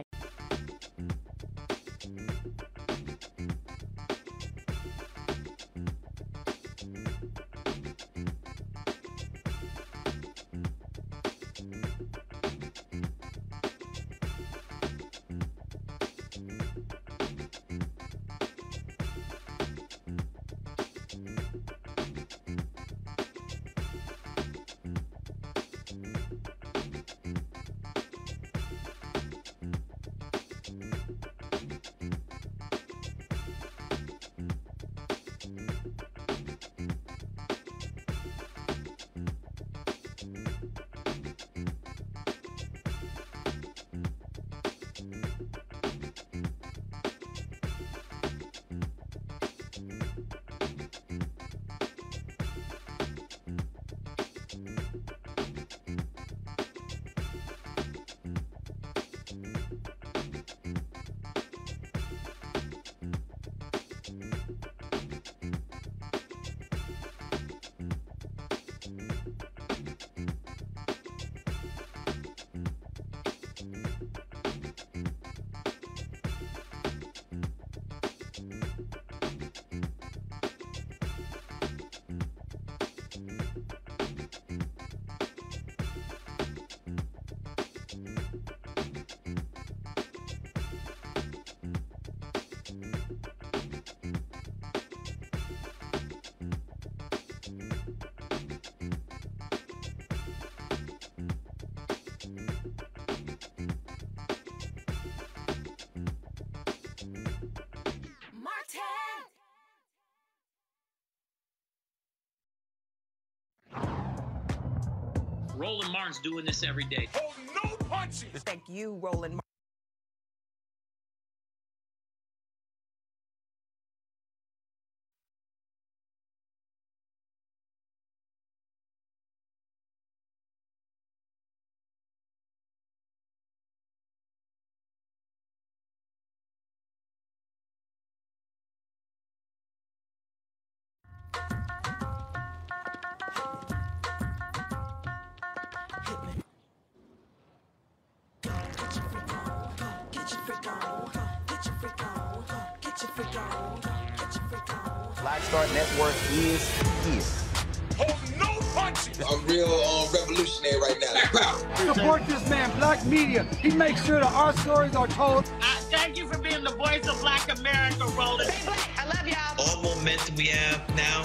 Roland Martin's doing this every day. Oh, no punches! Thank you, Roland Martin. Star Network is here. Hold no punches. I'm real um, revolutionary right now. Support this man, Black Media. He makes sure that our stories are told. Uh, thank you for being the voice of Black America, Roland. Hey, Black, I love y'all. All momentum we have now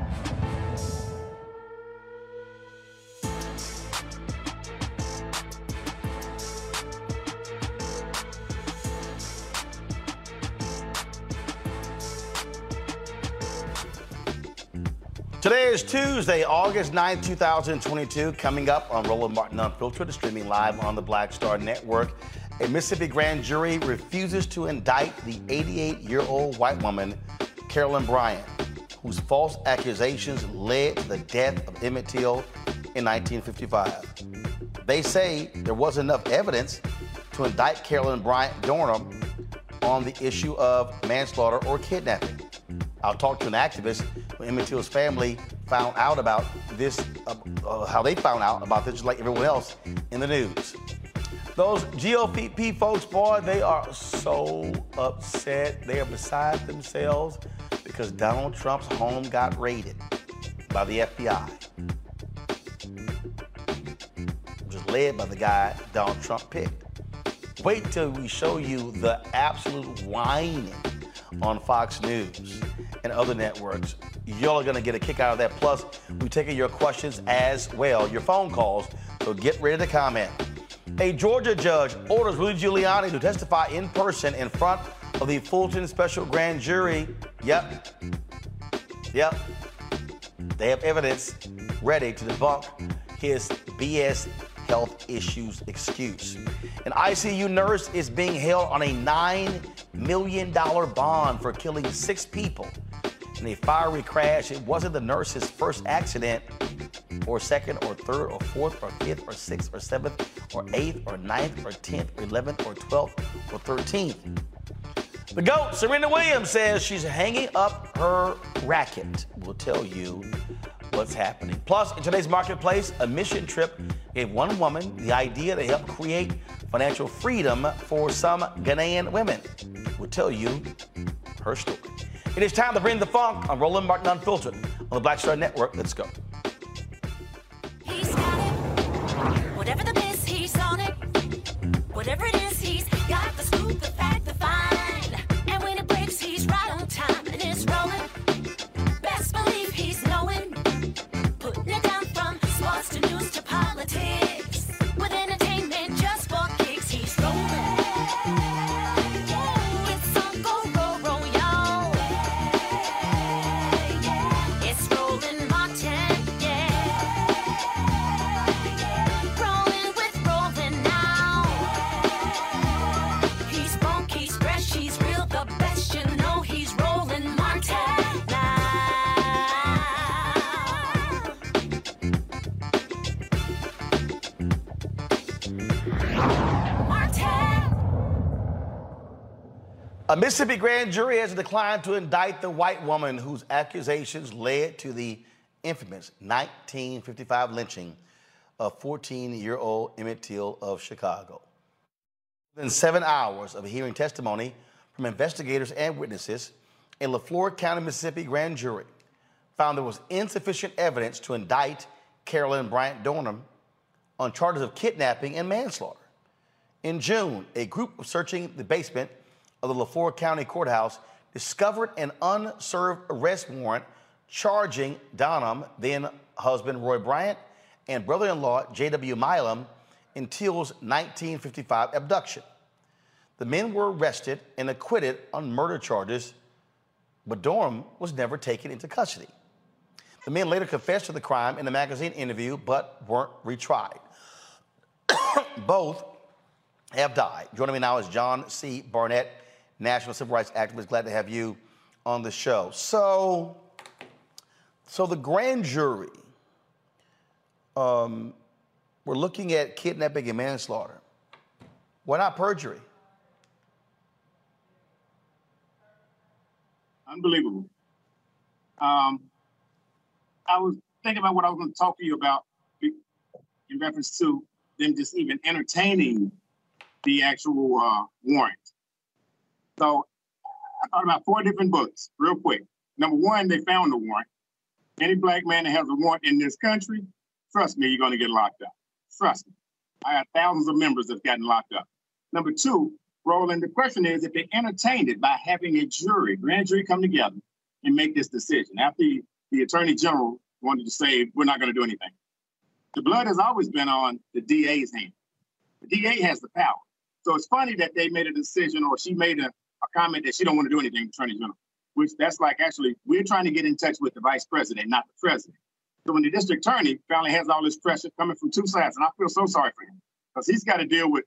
Today is Tuesday, August 9, 2022. Coming up on Roland Martin Unfiltered, streaming live on the Black Star Network. A Mississippi grand jury refuses to indict the 88 year old white woman, Carolyn Bryant, whose false accusations led to the death of Emmett Till in 1955. They say there wasn't enough evidence to indict Carolyn Bryant Donham on the issue of manslaughter or kidnapping. I'll talk to an activist when Emmett Till's family found out about this, uh, uh, how they found out about this, just like everyone else in the news. Those GOP folks, boy, they are so upset. They are beside themselves because Donald Trump's home got raided by the FBI, is led by the guy Donald Trump picked. Wait till we show you the absolute whining on Fox News and other networks. Y'all are going to get a kick out of that. Plus, we're taking your questions as well, your phone calls. So get ready to comment. A Georgia judge orders Rudy Giuliani to testify in person in front of the Fulton Special Grand Jury. Yep. Yep. They have evidence ready to debunk his BS health issues excuse. An ICU nurse is being held on a $9 million bond for killing six people in a fiery crash. It wasn't the nurse's first accident, or second, or third, or fourth, or fifth, or sixth, or seventh, or eighth, or ninth, or tenth, or eleventh, or twelfth, or thirteenth. The GOAT, Serena Williams, says she's hanging up her racket. We'll tell you what's happening. Plus, in today's marketplace, a mission trip gave one woman the idea to help create financial freedom for some Ghanaian women. We'll tell you her story. It is time to bring the funk on Roland Martin Unfiltered on the Black Star Network. Let's go. Whatever the he's on it. Whatever it is, he's got the scoop, A Mississippi grand jury has declined to indict the white woman whose accusations led to the infamous 1955 lynching of 14 year old Emmett Till of Chicago. Within seven hours of hearing testimony from investigators and witnesses, a Leflore County, Mississippi grand jury found there was insufficient evidence to indict Carolyn Bryant Donham on charges of kidnapping and manslaughter. In June, a group searching the basement of the Leflore County Courthouse discovered an unserved arrest warrant charging Donham, then husband Roy Bryant, and brother in law J.W. Milam in Till's 1955 abduction. The men were arrested and acquitted on murder charges, but Donham was never taken into custody. The men later confessed to the crime in a magazine interview, but weren't retried. Both have died. Joining me now is John C. Barnett, national civil rights activist. Glad to have you on the show. So, so the grand jury, um, we're looking at kidnapping and manslaughter. Why not perjury? Unbelievable. Um, I was thinking about what I was going to talk to you about in reference to them just even entertaining the actual uh, warrant. So I thought about four different books real quick. Number one, they found the warrant. Any black man that has a warrant in this country, trust me, you're going to get locked up. Trust me. I have thousands of members that have gotten locked up. Number two, Roland, the question is if they entertained it by having a jury, grand jury come together and make this decision. After the, the attorney general wanted to say, we're not going to do anything. The blood has always been on the DA's hand. The DA has the power. So it's funny that they made a decision or she made a, a comment that she don't want to do anything, attorney general, which that's like actually we're trying to get in touch with the vice president, not the president. So when the district attorney finally has all this pressure coming from two sides, and I feel so sorry for him because he's got to deal with,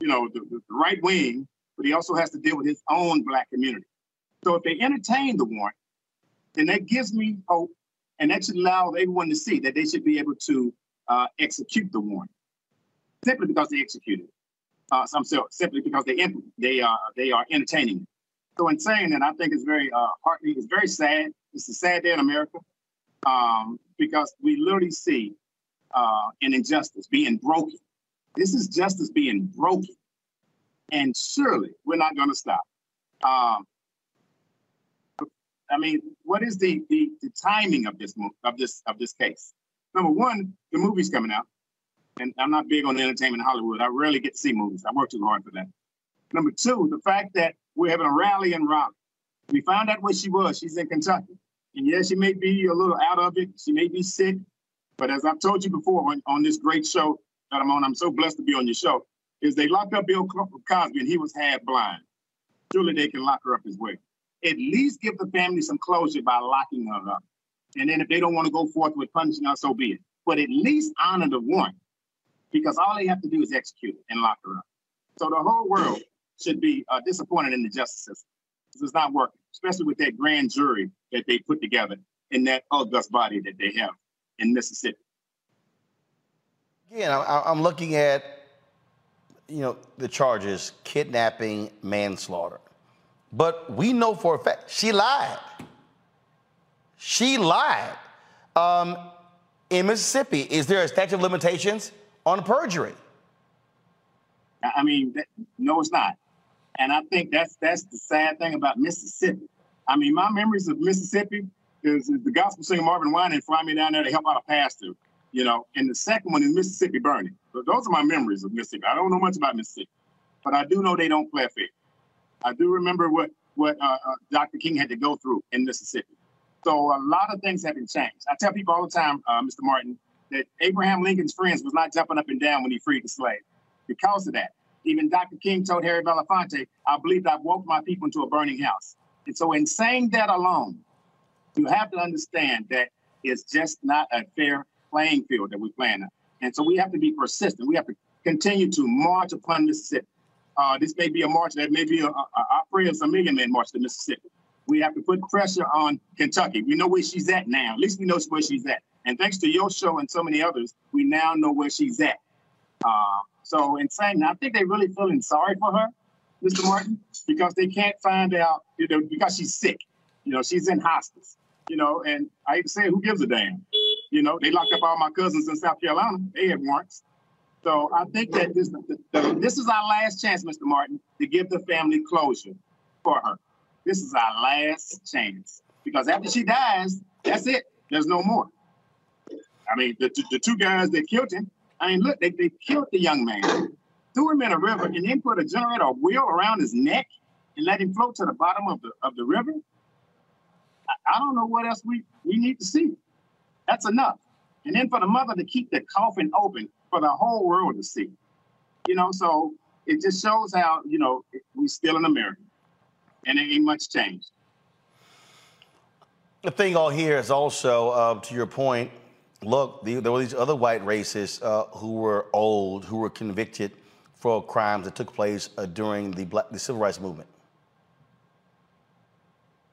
you know, the, the right wing, but he also has to deal with his own black community. So if they entertain the warrant, then that gives me hope, and that should allow everyone to see that they should be able to uh, execute the warrant simply because they executed it. Uh, some simply because they they uh, they are entertaining. So in saying that, I think it's very uh, heartening. It's very sad. It's a sad day in America um, because we literally see uh, an injustice being broken. This is justice being broken, and surely we're not going to stop. Um, I mean, what is the, the the timing of this of this of this case? Number one, the movie's coming out, and I'm not big on entertainment in Hollywood. I rarely get to see movies. I work too hard for that. Number two, the fact that we're having a rally in Raleigh. We found out where she was. She's in Kentucky. And yes, she may be a little out of it. She may be sick. But as I've told you before on, on this great show that I'm on, I'm so blessed to be on your show, is they locked up Bill Cosby and he was half blind. Surely they can lock her up as well. At least give the family some closure by locking her up. And then if they don't want to go forth with punishing her, so be it. But at least honor the warrant because all they have to do is execute and lock her up. So the whole world should be uh, disappointed in the justice system. This is not working, especially with that grand jury that they put together in that august body that they have in Mississippi. Again, I'm looking at, you know, the charges, kidnapping, manslaughter. But we know for a fact she lied. She lied. Um, in Mississippi, is there a statute of limitations on perjury? I mean, no, it's not. And I think that's that's the sad thing about Mississippi. I mean, my memories of Mississippi is, is the gospel singer Marvin Winans fly me down there to help out a pastor, you know. And the second one is Mississippi Burning. So those are my memories of Mississippi. I don't know much about Mississippi, but I do know they don't play fair. I do remember what what uh, uh, Dr. King had to go through in Mississippi. So a lot of things have been changed. I tell people all the time, uh, Mr. Martin, that Abraham Lincoln's friends was not jumping up and down when he freed the slave because of that. Even Dr. King told Harry Belafonte, I believe I've woke my people into a burning house. And so, in saying that alone, you have to understand that it's just not a fair playing field that we're playing on. And so, we have to be persistent. We have to continue to march upon Mississippi. Uh, this may be a march that may be a, a, a some million men march to Mississippi. We have to put pressure on Kentucky. We know where she's at now. At least we know where she's at. And thanks to your show and so many others, we now know where she's at. Uh, so in saying I think they're really feeling sorry for her, Mr. Martin, because they can't find out, you know, because she's sick. You know, she's in hospice. You know, and I say who gives a damn? You know, they locked up all my cousins in South Carolina. They had warrants. So I think that this this is our last chance, Mr. Martin, to give the family closure for her. This is our last chance because after she dies, that's it. There's no more. I mean, the, the two guys that killed him, I mean, look, they, they killed the young man, threw him in a river, and then put a generator wheel around his neck and let him float to the bottom of the of the river. I, I don't know what else we, we need to see. That's enough. And then for the mother to keep the coffin open for the whole world to see. You know, so it just shows how, you know, we still in America. And it ain't much changed. The thing all here is also, uh, to your point, look, the, there were these other white racists uh, who were old, who were convicted for crimes that took place uh, during the, black, the civil rights movement.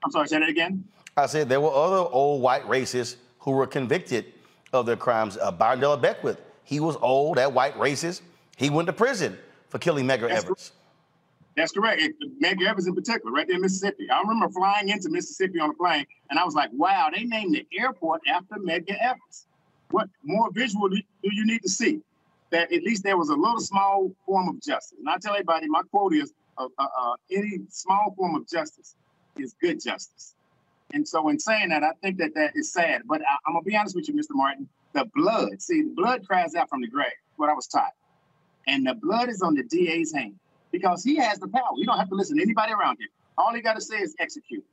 I'm sorry, say that again? I said there were other old white racists who were convicted of their crimes. Uh, Byron De La Beckwith, he was old, that white racist. He went to prison for killing Medgar Evers. That's correct. It, Medgar Evers in particular, right there in Mississippi. I remember flying into Mississippi on a plane, and I was like, wow, they named the airport after Medgar Evers. What more visual do you need to see? That at least there was a little small form of justice. And I tell everybody, my quote is, uh, uh, uh, any small form of justice is good justice. And so in saying that, I think that that is sad. But I, am going to be honest with you, Mr. Martin. The blood, see, the blood cries out from the grave, what I was taught. And the blood is on the DA's hand because he has the power. You don't have to listen to anybody around him. All he got to say is execute.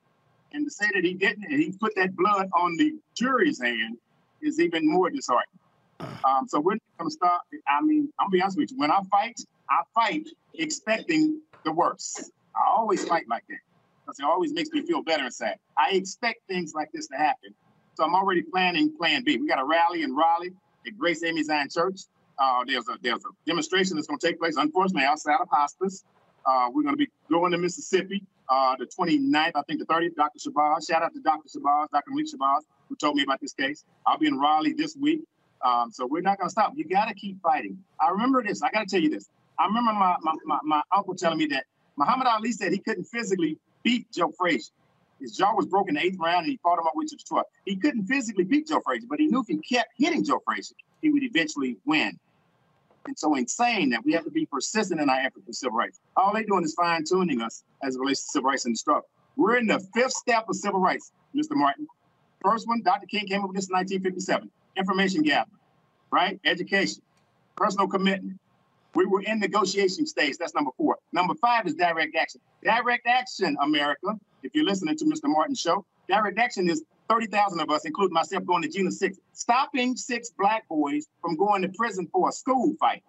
And to say that he didn't and he put that blood on the jury's hand is even more disheartening. Um, so we're going to start. I mean, I'll be honest with you. When I fight, I fight expecting the worst. I always fight like that because it always makes me feel better inside. I expect things like this to happen. So I'm already planning plan B. We got a rally in Raleigh at Grace Amy Zion Church. Uh, there's a there's a demonstration that's going to take place, unfortunately, outside of hospice. Uh, we're going to be going to Mississippi uh, the 29th, I think the 30th. Dr. Shabazz, shout out to Dr. Shabazz, Dr. Malik Shabazz, who told me about this case. I'll be in Raleigh this week. Um, so we're not going to stop. You got to keep fighting. I remember this. I got to tell you this. I remember my, my, my, my uncle telling me that Muhammad Ali said he couldn't physically beat Joe Frazier. His jaw was broken the eighth round, and he fought him up with to the 12th. He couldn't physically beat Joe Frazier, but he knew if he kept hitting Joe Frazier, he would eventually win. And so, insane that, we have to be persistent in our effort for civil rights. All they're doing is fine tuning us as it relates to civil rights and the struggle. We're in the fifth step of civil rights, Mr. Martin. First one, Dr. King came up with this in 1957 information gathering, right? Education, personal commitment. We were in negotiation stage. That's number four. Number five is direct action. Direct action, America. If you're listening to Mr. Martin's show, direct action is 30,000 of us, including myself, going to Jena 6, stopping six black boys from going to prison for a school fight.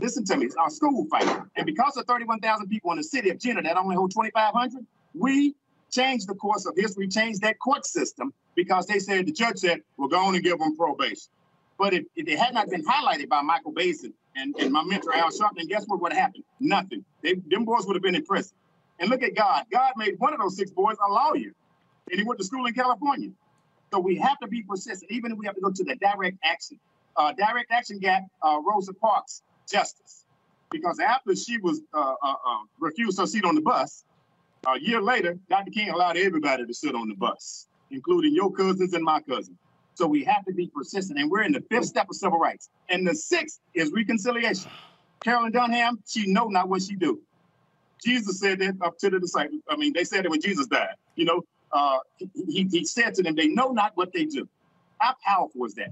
Listen to me, it's a school fight. And because of 31,000 people in the city of Jena that only hold 2,500, we changed the course of history, changed that court system because they said, the judge said, we're going to give them probation. But if, if it had not been highlighted by Michael Baisden and, and my mentor Al Sharpton, guess what would have happened? Nothing. They, them boys would have been in prison. And look at God. God made one of those six boys a lawyer and he went to school in California. So we have to be persistent, even if we have to go to the direct action. Uh, direct action got uh, Rosa Parks justice because after she was uh, uh, uh refused her seat on the bus, a year later, Dr. King allowed everybody to sit on the bus, including your cousins and my cousin. So we have to be persistent, and we're in the fifth step of civil rights. And the sixth is reconciliation. Carolyn Donham, she know not what she do. Jesus said that up to the disciples. I mean, they said it when Jesus died. You know, uh, he, he said to them, they know not what they do. How powerful is that?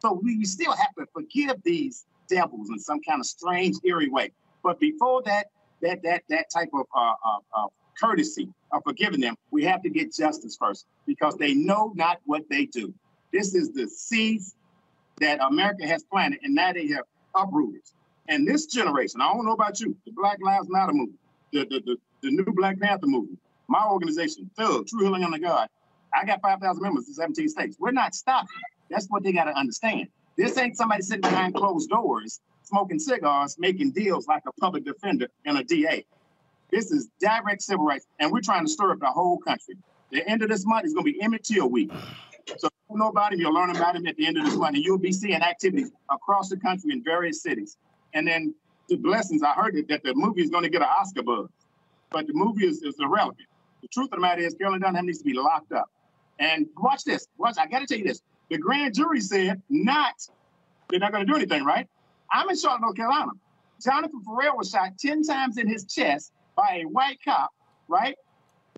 So we still have to forgive these devils in some kind of strange, eerie way. But before that, that that that type of uh, uh, uh, courtesy of forgiving them, we have to get justice first because they know not what they do. This is the seeds that America has planted, and now they have uprooted. And this generation, I don't know about you, the Black Lives Matter movement, the the, the, the new Black Panther movement, my organization, True Healing Under God, I got 5,000 members in 17 states. We're not stopping. That's what they got to understand. This ain't somebody sitting behind closed doors, smoking cigars, making deals like a public defender and a DA. This is direct civil rights, and we're trying to stir up the whole country. The end of this month is going to be Emmett Till week. So you know about him, you'll learn about him at the end of this month, and you'll be seeing activities across the country in various cities. And then the blessings, I heard it, that the movie is going to get an Oscar buzz, but the movie is, is irrelevant. The truth of the matter is, Carolyn Donham needs to be locked up. And watch this. Watch. I got to tell you this. The grand jury said not they're not going to do anything, right? I'm in Charlotte, North Carolina. Jonathan Ferrell was shot 10 times in his chest by a white cop, right?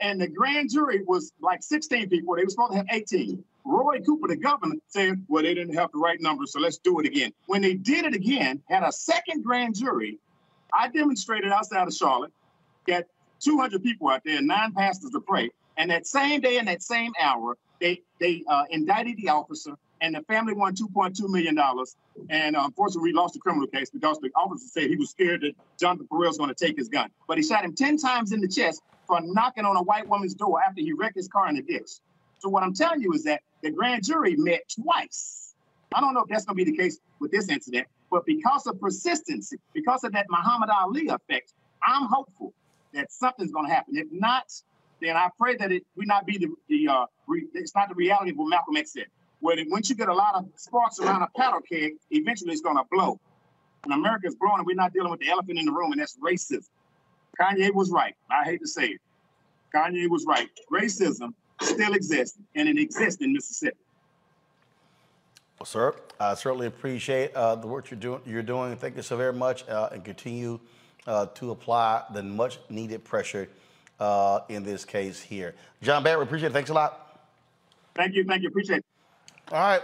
And the grand jury was like 16 people. They were supposed to have 18. Roy Cooper, the governor, said, well, they didn't have the right number, so let's do it again. When they did it again, had a second grand jury, I demonstrated outside of Charlotte, got 200 people out there, nine pastors to pray. And that same day and that same hour, they they uh, indicted the officer, and the family won 2.2 million dollars. And uh, unfortunately, we lost the criminal case because the officer said he was scared that Jonathan Ferrell was going to take his gun. But he shot him 10 times in the chest for knocking on a white woman's door after he wrecked his car in the ditch. So what I'm telling you is that the grand jury met twice. I don't know if that's going to be the case with this incident, but because of persistency, because of that Muhammad Ali effect, I'm hopeful that something's going to happen. If not, then I pray that it we not be the, the uh, re, it's not the reality of what Malcolm X said. Where once you get a lot of sparks around a paddle keg, eventually it's going to blow. And America's blowing, and we're not dealing with the elephant in the room, and that's racism. Kanye was right. I hate to say it. Kanye was right. Racism still exists, and it exists in Mississippi. Well, sir, I certainly appreciate uh, the work you're doing. You're doing. Thank you so very much, uh, and continue uh, to apply the much needed pressure uh, in this case here. John Barnett, appreciate it. Thanks a lot. Thank you. Thank you. Appreciate it. All right.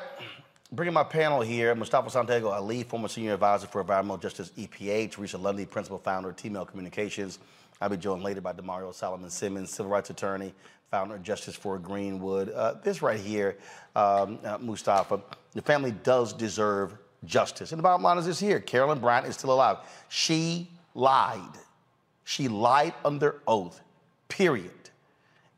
Bringing my panel here, Mustafa Santiago Ali, former senior advisor for Environmental Justice EPA, Teresa Lundy, principal founder of T-Mail Communications. I'll be joined later by Damario Solomon Simmons, civil rights attorney, founder of Justice for Greenwood. Uh, this right here, um, uh, Mustafa, the family does deserve justice. And the bottom line is this here Carolyn Bryant is still alive. She lied. She lied under oath, period.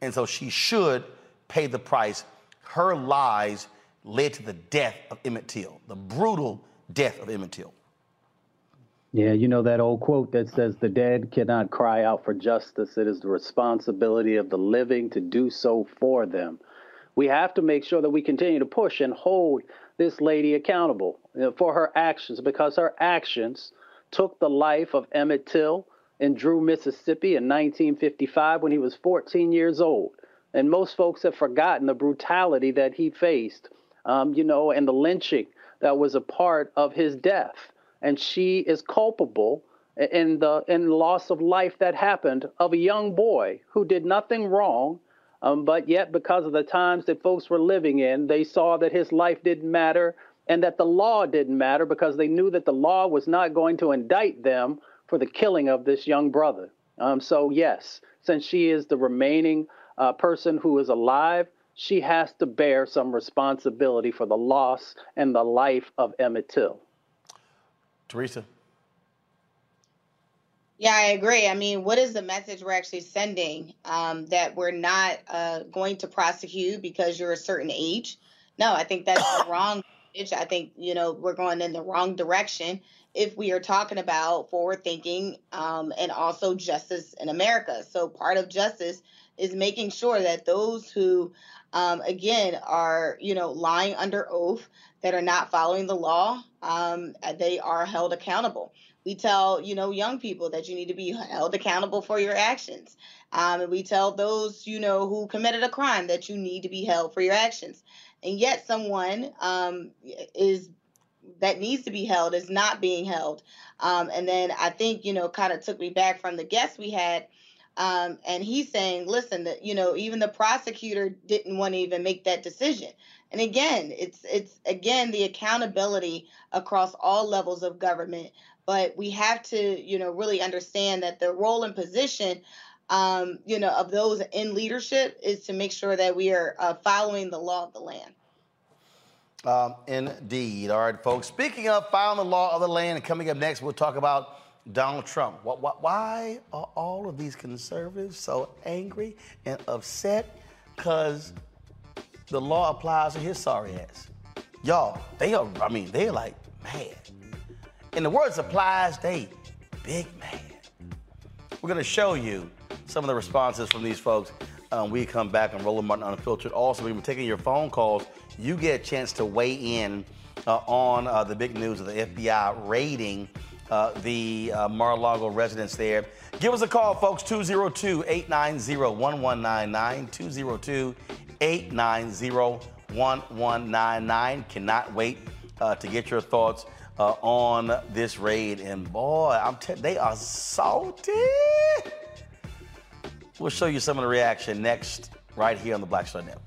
And so she should pay the price. Her lies led to the death of Emmett Till, the brutal death of Emmett Till. Yeah, you know that old quote that says, The dead cannot cry out for justice. It is the responsibility of the living to do so for them. We have to make sure that we continue to push and hold this lady accountable for her actions because her actions took the life of Emmett Till in Drew, Mississippi in 1955 when he was 14 years old. And most folks have forgotten the brutality that he faced, um, you know, and the lynching that was a part of his death and she is culpable in the in loss of life that happened of a young boy who did nothing wrong, um, but yet because of the times that folks were living in, they saw that his life didn't matter and that the law didn't matter because they knew that the law was not going to indict them for the killing of this young brother. Um, so yes, since she is the remaining uh, person who is alive, she has to bear some responsibility for the loss and the life of Emmett Till. Teresa. Yeah, I agree. I mean, what is the message we're actually sending um, that we're not uh, going to prosecute because you're a certain age? No, I think that's the wrong I think, you know, we're going in the wrong direction if we are talking about forward thinking um, and also justice in America. So, part of justice is making sure that those who, um, again, are, you know, lying under oath, that are not following the law, um, they are held accountable. We tell, you know, young people that you need to be held accountable for your actions. Um, and we tell those, you know, who committed a crime that you need to be held for your actions. And yet someone um, is that needs to be held is not being held. Um, and then I think, you know, kind of took me back from the guest we had. Um, and he's saying, listen, that, you know, even the prosecutor didn't want to even make that decision. And again, it's it's again the accountability across all levels of government. But we have to, you know, really understand that the role and position, um, you know, of those in leadership is to make sure that we are uh, following the law of the land. Um, indeed. All right, folks. Speaking of following the law of the land, and coming up next, we'll talk about Donald Trump. Why are all of these conservatives so angry and upset? Because the law applies to his sorry ass. Y'all, they are, I mean, they're like mad. In the words applies, they big mad. We're gonna show you some of the responses from these folks. Um, we come back and Roland Martin Unfiltered. Also, we're taking your phone calls. You get a chance to weigh in uh, on uh, the big news of the FBI raiding uh, the uh, Mar-a-Lago residence there. Give us a call, folks, 202-890-1199, 202-890-1199. Cannot wait uh, to get your thoughts uh, on this raid. And boy, I'm t- they are salty. We'll show you some of the reaction next, right here on the Black Star Network.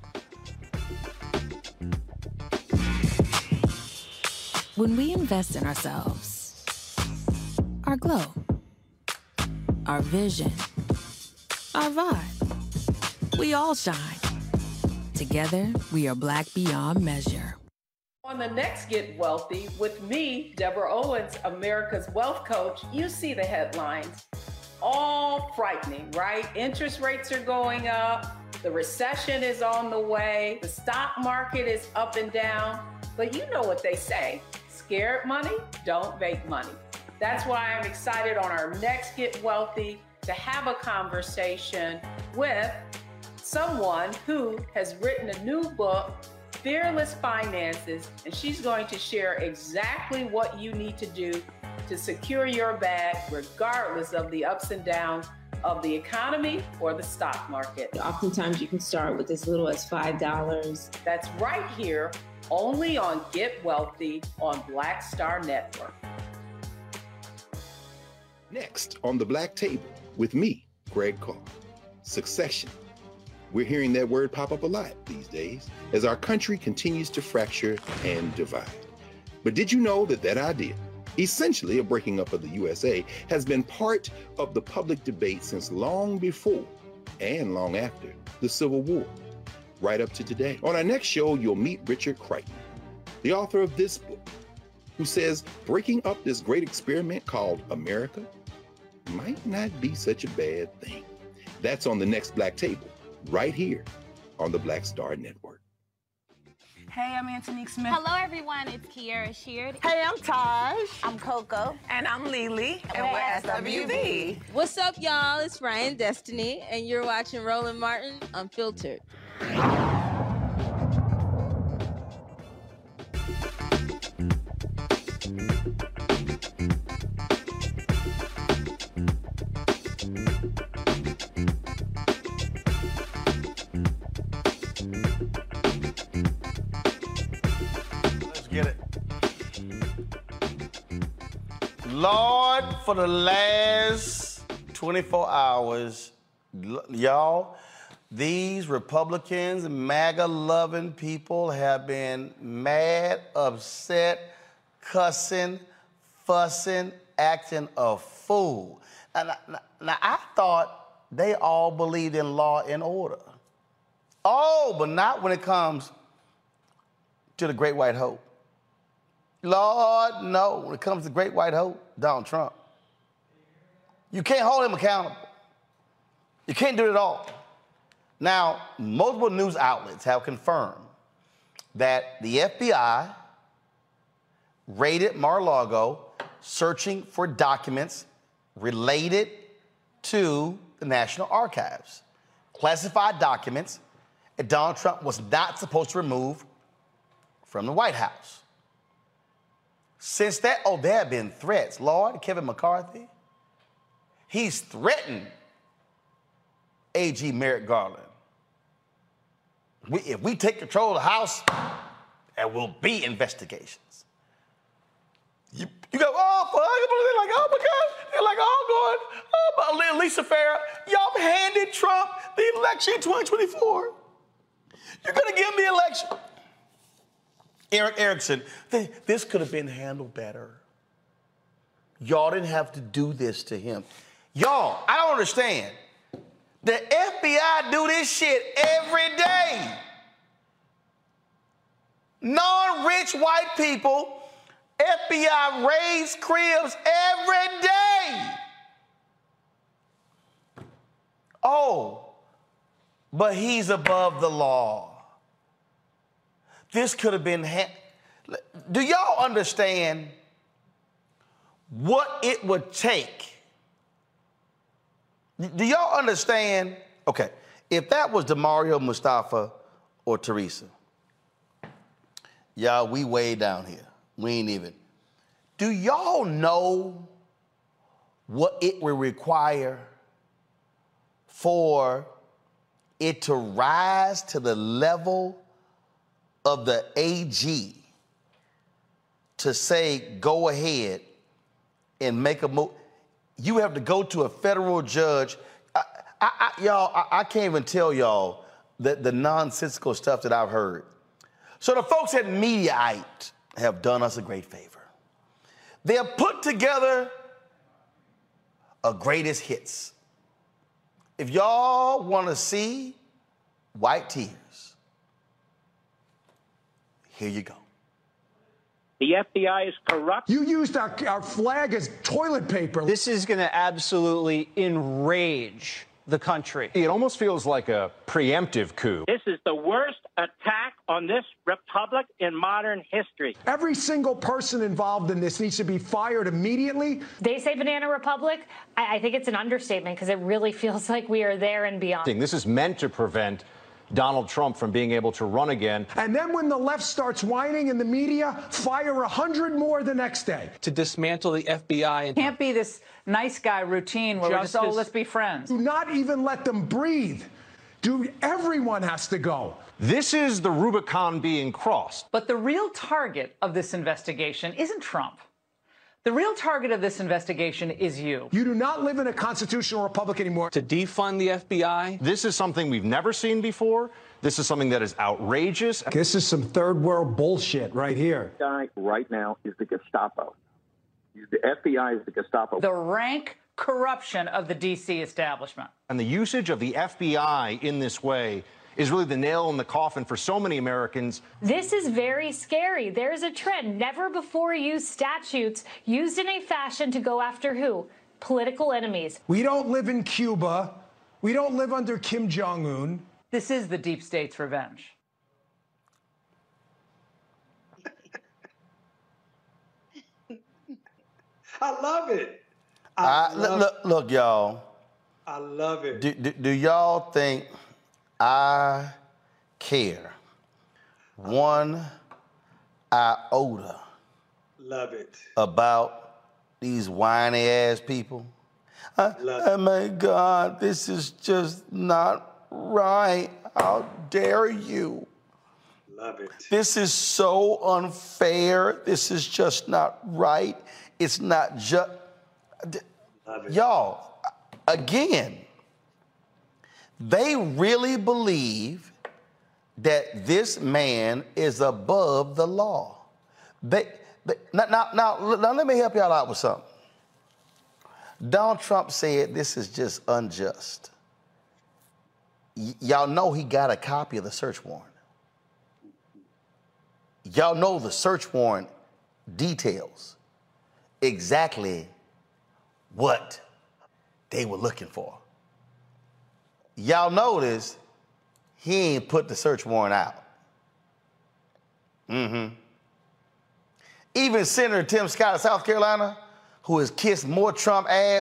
When we invest in ourselves, our glow, our vision, our vibe, we all shine. Together, we are black beyond measure. On the next Get Wealthy with me, Deborah Owens, America's Wealth Coach, you see the headlines. All frightening, right? Interest rates are going up, the recession is on the way, the stock market is up and down. But you know what they say scared money don't make money. That's why I'm excited on our next Get Wealthy to have a conversation with someone who has written a new book Fearless Finances, and she's going to share exactly what you need to do to secure your bag, regardless of the ups and downs of the economy or the stock market. Oftentimes, you can start with as little as $5. That's right here, only on Get Wealthy on Black Star Network. Next on the Black Table with me, Greg Carr. Secession. We're hearing that word pop up a lot these days as our country continues to fracture and divide. But did you know that that idea, essentially a breaking up of the USA, has been part of the public debate since long before and long after the Civil War, right up to today? On our next show, you'll meet Richard Kreitner, the author of this book, who says breaking up this great experiment called America might not be such a bad thing. That's on the next Black Table, right here on the Black Star Network. Hey, I'm Antonique Smith. Hello, everyone. It's Kierra Sheard. Hey, I'm Taj. I'm Coko. And I'm Lelee. And, we're we're SWV. What's up, y'all? It's Ryan Destiny, and you're watching Roland Martin Unfiltered. Lord, for the last 24 hours, y'all, these Republicans, MAGA loving people have been mad, upset, cussing, fussing, acting a fool. And now, now, I thought they all believed in law and order. Oh, but not when it comes to the Great White Hope. Lord, no. When it comes to Great White Hope, Donald Trump. You can't hold him accountable. You can't do it at all. Now, multiple news outlets have confirmed that the FBI raided Mar-a-Lago searching for documents related to the National Archives, classified documents that Donald Trump was not supposed to remove from the White House. Since that, oh, there have been threats. Lord, Kevin McCarthy, he's threatened AG Merrick Garland. We, if we take control of the House, there will be investigations. You, you go, oh, fuck, they're like, oh my God. They're like, oh, going, oh, but Lisa Farah, y'all handed Trump the election in 2024. You're gonna give me election. Erick Erickson, this could have been handled better. Y'all didn't have to do this to him. Y'all, I don't understand. The FBI do this shit every day. Non-rich white people, FBI raids cribs every day. Oh, but he's above the law. This could have been. Ha- Do y'all understand what it would take? Do y'all understand? Okay, if that was Damario Mustafa or Teresa, y'all, we way down here. We ain't even. Do y'all know what it will require for it to rise to the level of the AG to say, go ahead and make a move. You have to go to a federal judge. I, I, I, y'all, I, I can't even tell y'all the, the nonsensical stuff that I've heard. So the folks at Mediaite have done us a great favor. They have put together a greatest hits. If y'all want to see white tears, here you go. The FBI is corrupt. You used our, our flag as toilet paper. This is going to absolutely enrage the country. It almost feels like a preemptive coup. This is the worst attack on this republic in modern history. Every single person involved in this needs to be fired immediately. They say banana republic. I, I think it's an understatement because it really feels like we are there and beyond. This is meant to prevent Donald Trump from being able to run again. And then when the left starts whining in the media, fire a hundred more the next day. To dismantle the FBI and Can't be this nice guy routine where we're just, oh, let's be friends. Do not even let them breathe. Do everyone has to go. This is the Rubicon being crossed. But the real target of this investigation isn't Trump. The real target of this investigation is you. You do not live in a constitutional republic anymore. to defund the FBI. This is something we've never seen before. This is something that is outrageous. This is some third world bullshit right here. guy right now is the Gestapo. The FBI is the Gestapo. The rank corruption of the D.C. establishment. And the usage of the FBI in this way is really the nail in the coffin for so many Americans. This is very scary. There's a trend. Never before used statutes used in a fashion to go after who? Political enemies. We don't live in Cuba. We don't live under Kim Jong un. This is the deep state's revenge. I love it. I, look, look, look, y'all. I love it. Do, do, do y'all think I care one iota Love it. about these whiny ass people? Uh, oh my God, this is just not right. How dare you? Love it. This is so unfair. This is just not right. It's not just. Y'all, again, they really believe that this man is above the law. They, they now, now, now, now let me help y'all out with something. Donald Trump said this is just unjust. Y- y'all know he got a copy of the search warrant. Y'all know the search warrant details exactly what they were looking for. Y'all notice he ain't put the search warrant out. Mm-hmm. Even Senator Tim Scott of South Carolina, who has kissed more Trump ass.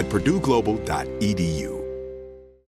at purdueglobal.edu.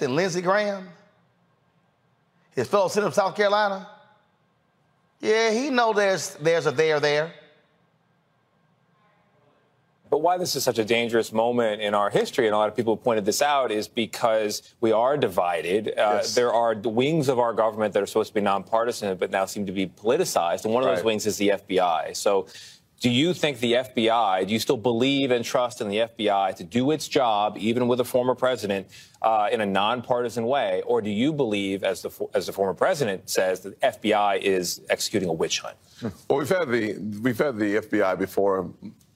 And Lindsey Graham, his fellow senator of South Carolina, yeah, he know there's there's a there there. But why this is such a dangerous moment in our history, and a lot of people pointed this out, is because we are divided. Uh, There are the wings of our government that are supposed to be nonpartisan, but now seem to be politicized. And one of those wings is the FBI. So, do you think the FBI, do you still believe and trust in the FBI to do its job, even with a former president, uh, in a nonpartisan way? Or do you believe, as the, as the former president says, that the FBI is executing a witch hunt? Well, we've had the we've had the FBI before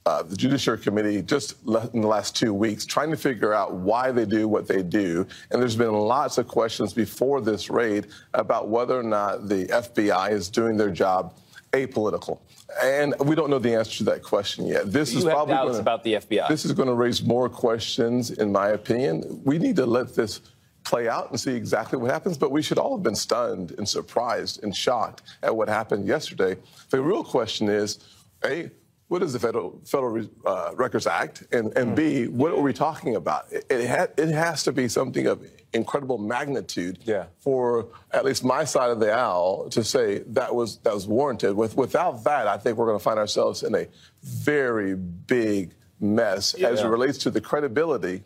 uh, the Judiciary Committee just in the last two weeks trying to figure out why they do what they do, and there's been lots of questions before this raid about whether or not the FBI is doing their job apolitical. And we don't know the answer to that question yet. This You is have probably doubts gonna- about the FBI. This is going to raise more questions, in my opinion. We need to let this play out and see exactly what happens. But we should all have been stunned and surprised and shocked at what happened yesterday. The real question is, A, what is the Federal, Federal uh, Records Act? And, and B, what are we talking about? It, it, ha- it has to be something of incredible magnitude for at least my side of the aisle to say that was that was warranted. With, without that, I think we're going to find ourselves in a very big mess as it relates to the credibility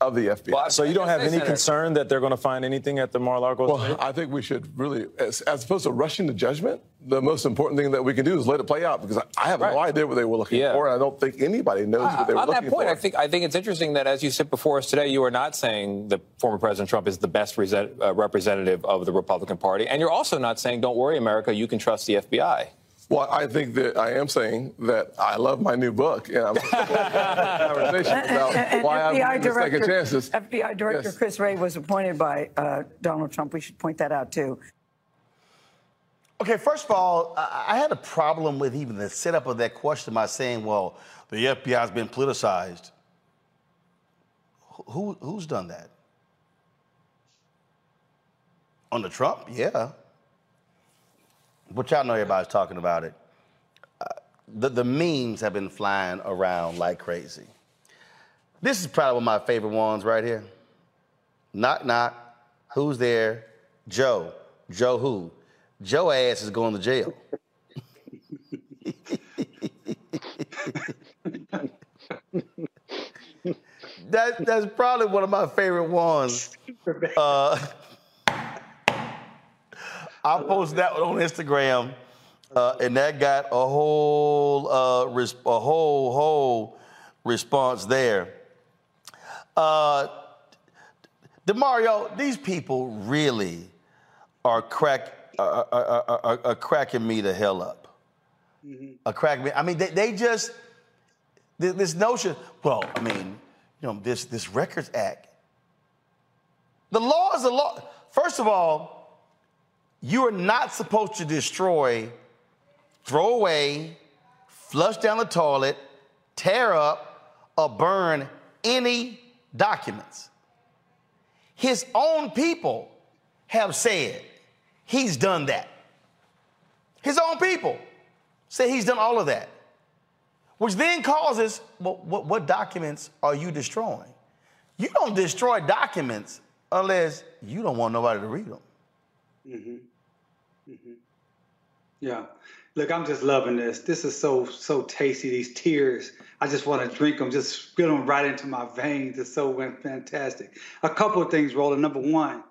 of the FBI. so you don't have any concern that they're going to find anything at the Mar-a-Lago? Well, I think we should really, as, as opposed to rushing to judgment, the most important thing that we can do is let it play out because I, I have no idea what they were looking for, and I don't think anybody knows what they were Uh, On that point, for. I think I think it's interesting that as you sit before us today, you are not saying that former President Trump is the best rese- uh, representative of the Republican Party, and you're also not saying, "Don't worry, America, you can trust the FBI." Well, I think that I am saying that I love my new book, and I'm conversation about And why I'm FBI second Director, chances. FBI Director Yes. Chris Wray was appointed by uh, Donald Trump. We should point that out too. Okay, first of all, I, I had a problem with even the setup of that question by saying, well, the FBI has been politicized. Who, who's done that? Under Trump? Yeah. But y'all know everybody's talking about it. Uh, the, the memes have been flying around like crazy. This is probably one of my favorite ones right here. Knock, knock. Who's there? Joe. Joe who? Joe ass is going to jail. that, that's probably one of my favorite ones. Uh, I posted that one on Instagram, uh, and that got a whole, uh, res- a whole, whole response there. Uh, Damario, these people really are crack are, are, are, are, cracking me the hell up. Are cracking me. I mean, they, they just th- this notion. Well, I mean, you know, this this Records Act. The law is the law. First of all, you are not supposed to destroy, throw away, flush down the toilet, tear up, or burn any documents. His own people have said he's done that. His own people say he's done all of that, which then causes well, what, what documents are you destroying? You don't destroy documents unless you don't want nobody to read them. Mm-hmm. Mm-hmm. Yeah. Look, I'm just loving this. This is so so tasty. These tears, I just want to drink them, just spit them right into my veins. It's so fantastic. A couple of things, Roland. Number one,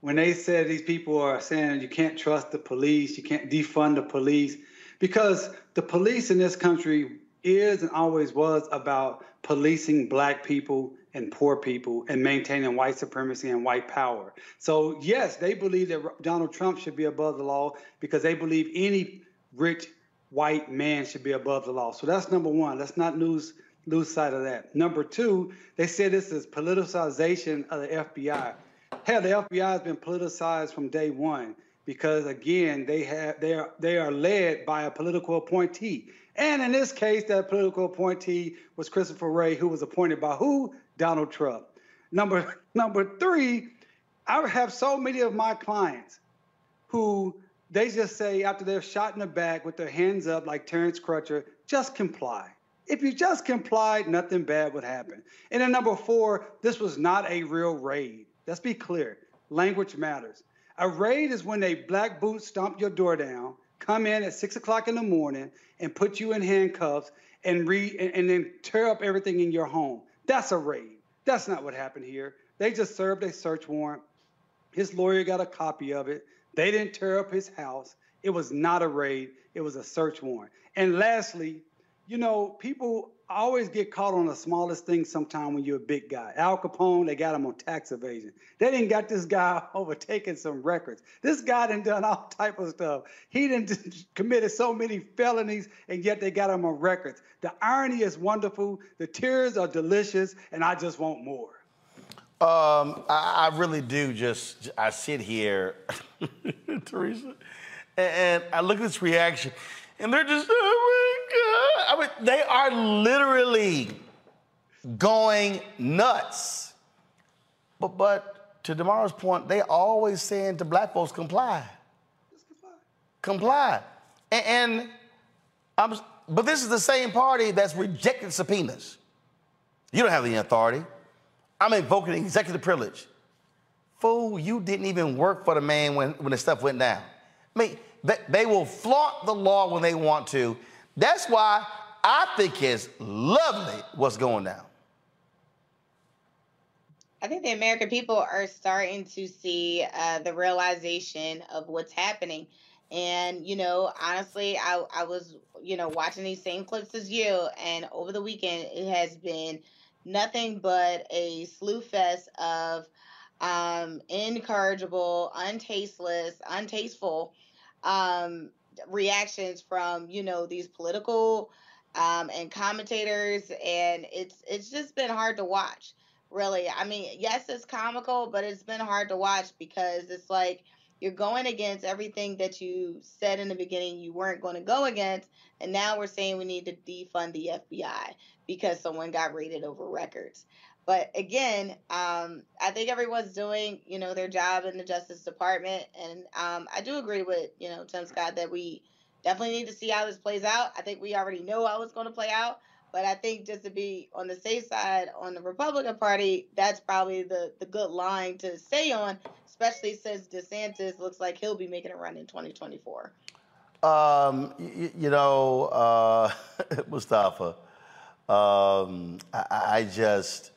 when they said these people are saying you can't trust the police, you can't defund the police, because the police in this country is and always was about policing black people and poor people and maintaining white supremacy and white power. So, yes, they believe that Donald Trump should be above the law because they believe any rich white man should be above the law. So that's number one. Let's not lose lose sight of that. Number two, they say this is politicization of the FBI. Hell, the FBI has been politicized from day one because again, they have they are they are led by a political appointee. And in this case, that political appointee was Christopher Wray, who was appointed by who? Donald Trump. Number number three, I have so many of my clients who they just say after they're shot in the back with their hands up like Terrence Crutcher, just comply. If you just complied, nothing bad would happen. And then number four, this was not a real raid. Let's be clear. Language matters. A raid is when a black boot stomp your door down, come in at six o'clock in the morning, and put you in handcuffs and read and, and then tear up everything in your home. That's a raid. That's not what happened here. They just served a search warrant. His lawyer got a copy of it. They didn't tear up his house. It was not a raid. It was a search warrant. And lastly, you know, people always get caught on the smallest thing sometime when you're a big guy. Al Capone, they got him on tax evasion. They didn't got this guy overtaking some records. This guy done done all type of stuff. He didn't committed so many felonies, and yet they got him on records. The irony is wonderful. The tears are delicious, and I just want more. Um, I, I really do just, I sit here, Teresa, and, and I look at this reaction, and they're just, oh. I mean, they are literally going nuts. But, but to Damario's point, they always saying to black folks, comply. Comply. And, and I'm, but this is the same party that's rejected subpoenas. You don't have the authority. I'm invoking executive privilege. Fool, you didn't even work for the man when, when the stuff went down. I mean, they, they will flaunt the law when they want to. That's why I think it's lovely what's going down. I think the American people are starting to see uh, the realization of what's happening. And, you know, honestly, I, I was, you know, watching these same clips as you. And over the weekend, it has been nothing but a slew fest of um, incorrigible, untasteless, untasteful um, reactions from you know these political um, and commentators, and it's it's just been hard to watch. Really, I mean, yes, it's comical, but it's been hard to watch because it's like you're going against everything that you said in the beginning you weren't going to go against, and now we're saying we need to defund the FBI because someone got raided over records. But again, um, I think everyone's doing, you know, their job in the Justice Department, and um, I do agree with, you know, Tim Scott that we definitely need to see how this plays out. I think we already know how it's going to play out, but I think just to be on the safe side on the Republican Party, that's probably the the good line to stay on, especially since DeSantis looks like he'll be making a run in 2024. Um, you, you know, uh, Mustafa, um, I, I, just,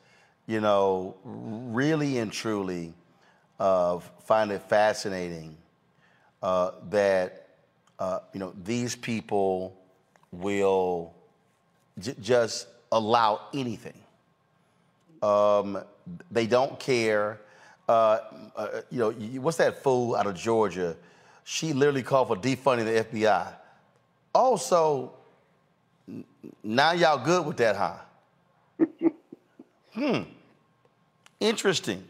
you know, really and truly uh, find it fascinating uh, that, uh, you know, these people will j- just allow anything. Um, they don't care. Uh, uh, you know, what's that fool out of Georgia? She literally called for defunding the FBI. Also, now y'all good with that, huh? hmm. Interesting.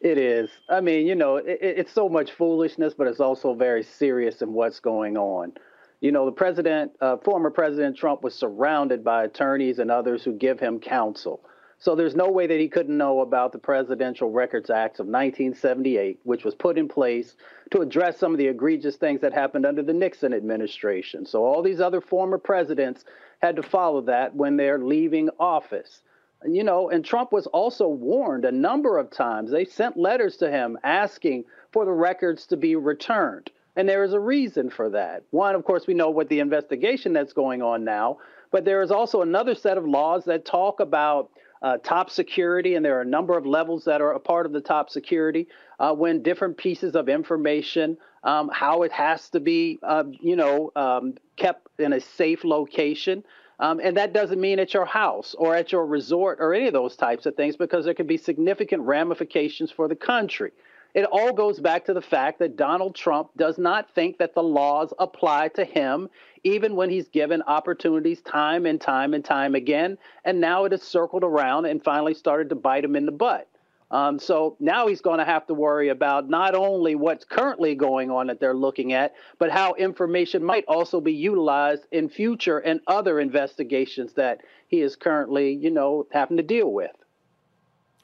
It is. I mean, you know, it, it's so much foolishness, but it's also very serious in what's going on. You know, the president, uh, former President Trump, was surrounded by attorneys and others who give him counsel. So there's no way that he couldn't know about the Presidential Records Act of 1978, which was put in place to address some of the egregious things that happened under the Nixon administration. So all these other former presidents had to follow that when they're leaving office. You know, and Trump was also warned a number of times. They sent letters to him asking for the records to be returned. And there is a reason for that. One, of course, we know what the investigation that's going on now, but there is also another set of laws that talk about uh, top security, and there are a number of levels that are a part of the top security. Uh, when different pieces of information, um, how it has to be, uh, you know, um, kept in a safe location. Um, and that doesn't mean at your house or at your resort or any of those types of things because there can be significant ramifications for the country. it all goes back to the fact that Donald Trump does not think that the laws apply to him, even when he's given opportunities time and time and time again. And now it has circled around and finally started to bite him in the butt. Um, so now he's going to have to worry about not only what's currently going on that they're looking at, but how information might also be utilized in future and other investigations that he is currently, you know, having to deal with.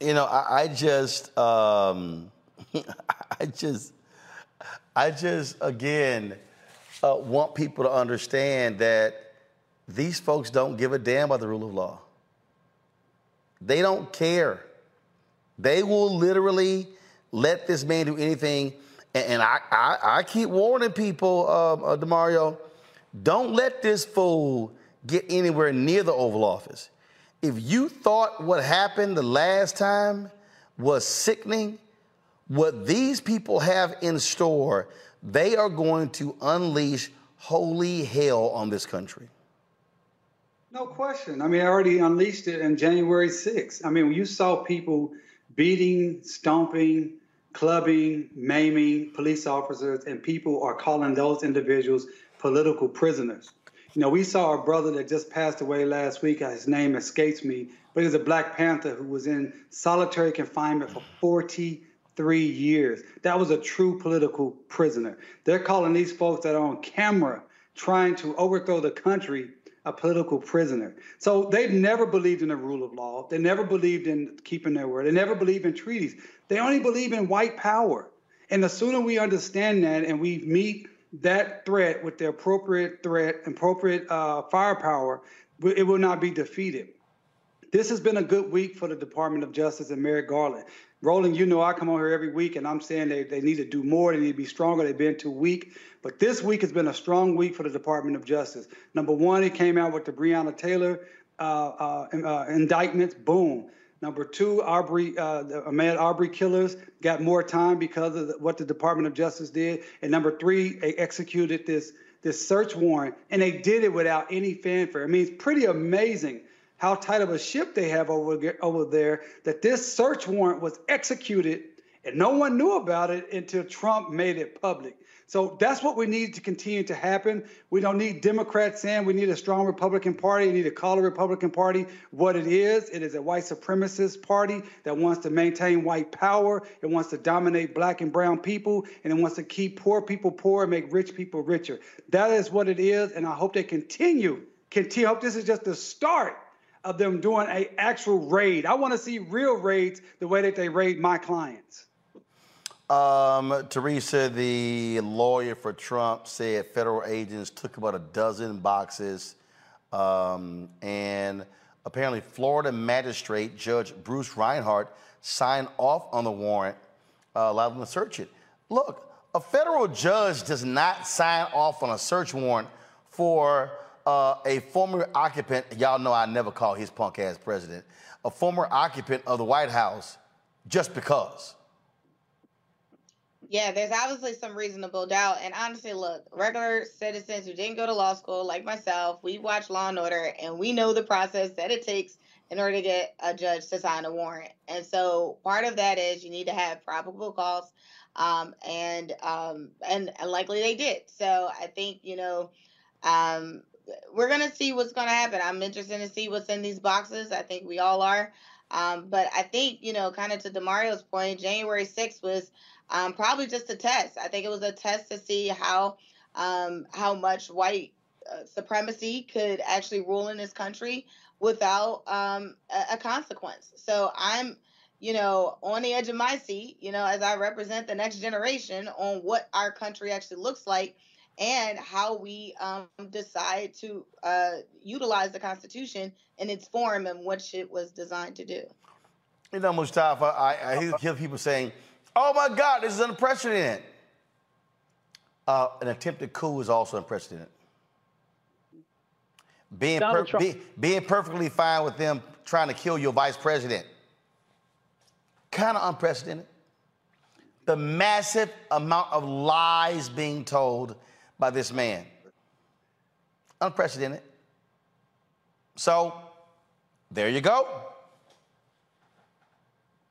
You know, I, I just, um, I just, I just, again, uh, want people to understand that these folks don't give a damn about the rule of law. They don't care. They will literally let this man do anything. And, and I, I, I, keep warning people, um, uh, Damario, don't let this fool get anywhere near the Oval Office. If you thought what happened the last time was sickening, what these people have in store, they are going to unleash holy hell on this country. No question. I mean, I already unleashed it in January 6th. I mean, you saw people beating, stomping, clubbing, maiming police officers, and people are calling those individuals political prisoners. You know, we saw a brother that just passed away last week. Uh, his name escapes me, but he was a Black Panther who was in solitary confinement for 43 years. That was a true political prisoner. They're calling these folks that are on camera trying to overthrow the country a political prisoner. So they've never believed in the rule of law. They never believed in keeping their word. They never believed in treaties. They only believe in white power. And the sooner we understand that and we meet that threat with the appropriate threat, appropriate uh, firepower, it will not be defeated. This has been a good week for the Department of Justice and Merrick Garland. Roland, you know I come on here every week and I'm saying they, they need to do more, they need to be stronger, they've been too weak. But this week has been a strong week for the Department of Justice. Number one, it came out with the Breonna Taylor uh, uh, uh, indictments, boom. Number two, Arbery, uh, the Ahmaud Arbery killers got more time because of the, what the Department of Justice did. And number three, they executed this this search warrant, and they did it without any fanfare. I mean, it's pretty amazing how tight of a ship they have over, over there that this search warrant was executed and no one knew about it until Trump made it public. So that's what we need to continue to happen. We don't need Democrats saying we need a strong Republican Party. We need to call the Republican Party what it is. It is a white supremacist party that wants to maintain white power. It wants to dominate black and brown people, and it wants to keep poor people poor and make rich people richer. That is what it is, and I hope they continue. Continue. I hope this is just the start of them doing a actual raid. I want to see real raids the way that they raid my clients. Um, Teresa, the lawyer for Trump, said federal agents took about a dozen boxes, um, and apparently Florida magistrate Judge Bruce Reinhart signed off on the warrant, uh, allowed them to search it. Look, a federal judge does not sign off on a search warrant for uh, a former occupant, y'all know I never call his punk ass president, a former occupant of the White House just because. Yeah, there's obviously some reasonable doubt. And honestly, look, regular citizens who didn't go to law school, like myself, we watch Law and Order and we know the process that it takes in order to get a judge to sign a warrant. And so part of that is you need to have probable cause. Um, and um, and likely they did. So I think, you know, um, we're gonna see what's gonna happen. I'm interested to see what's in these boxes. I think we all are. Um, but I think you know, kind of to Damario's point, January 6th was um, probably just a test. I think it was a test to see how um, how much white uh, supremacy could actually rule in this country without um, a, a consequence. So I'm you know, on the edge of my seat, you know, as I represent the next generation on what our country actually looks like and how we um, decide to uh, utilize the Constitution in its form and what it was designed to do. You know, Mustafa, I, I hear people saying, oh my God, this is unprecedented. Uh, an attempted coup is also unprecedented. Being, per- be, being perfectly fine with them trying to kill your vice president, kind of unprecedented. The massive amount of lies being told by this man. Unprecedented. So, there you go.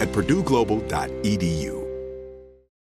at purdueglobal.edu.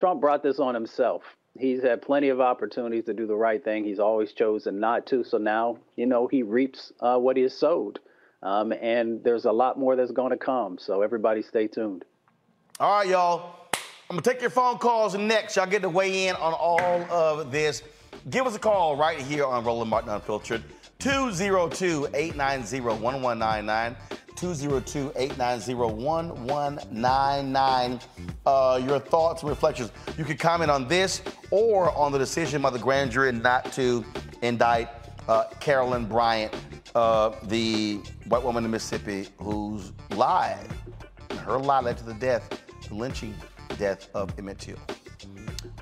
Trump brought this on himself. He's had plenty of opportunities to do the right thing. He's always chosen not to. So now, you know, he reaps uh, what he has sowed. Um, and there's a lot more that's going to come. So everybody stay tuned. All right, y'all. I'm going to take your phone calls next. Y'all get to weigh in on all of this. Give us a call right here on Roland Martin Unfiltered. 202 890 1199. 202 890 1199. Your thoughts and reflections. You can comment on this or on the decision by the grand jury not to indict uh, Carolyn Bryant, uh, the white woman in Mississippi whose lie, her lie led to the death, the lynching death of Emmett Till.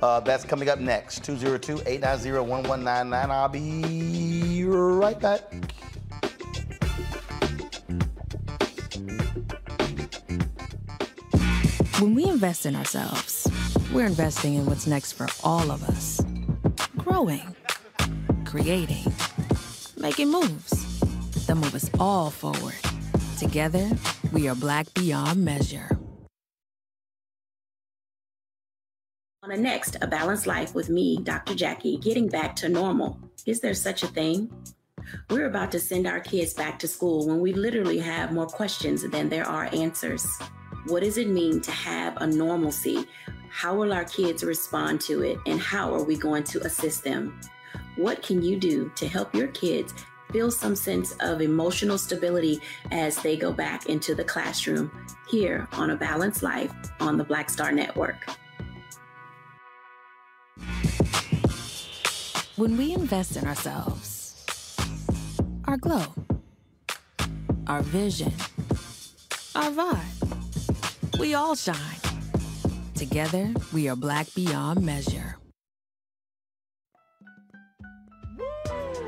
Uh, that's coming up next. 202 890 1199. I'll be right back. When we invest in ourselves, we're investing in what's next for all of us. Growing, creating, making moves that move us all forward. Together, we are Black Beyond Measure. On the next A Balanced Life with me, Dr. Jackie, getting back to normal. Is there such a thing? We're about to send our kids back to school when we literally have more questions than there are answers. What does it mean to have a normalcy? How will our kids respond to it? And how are we going to assist them? What can you do to help your kids feel some sense of emotional stability as they go back into the classroom here on A Balanced Life on the Black Star Network? When we invest in ourselves, our glow, our vision, our vibe, we all shine. Together, we are black beyond measure.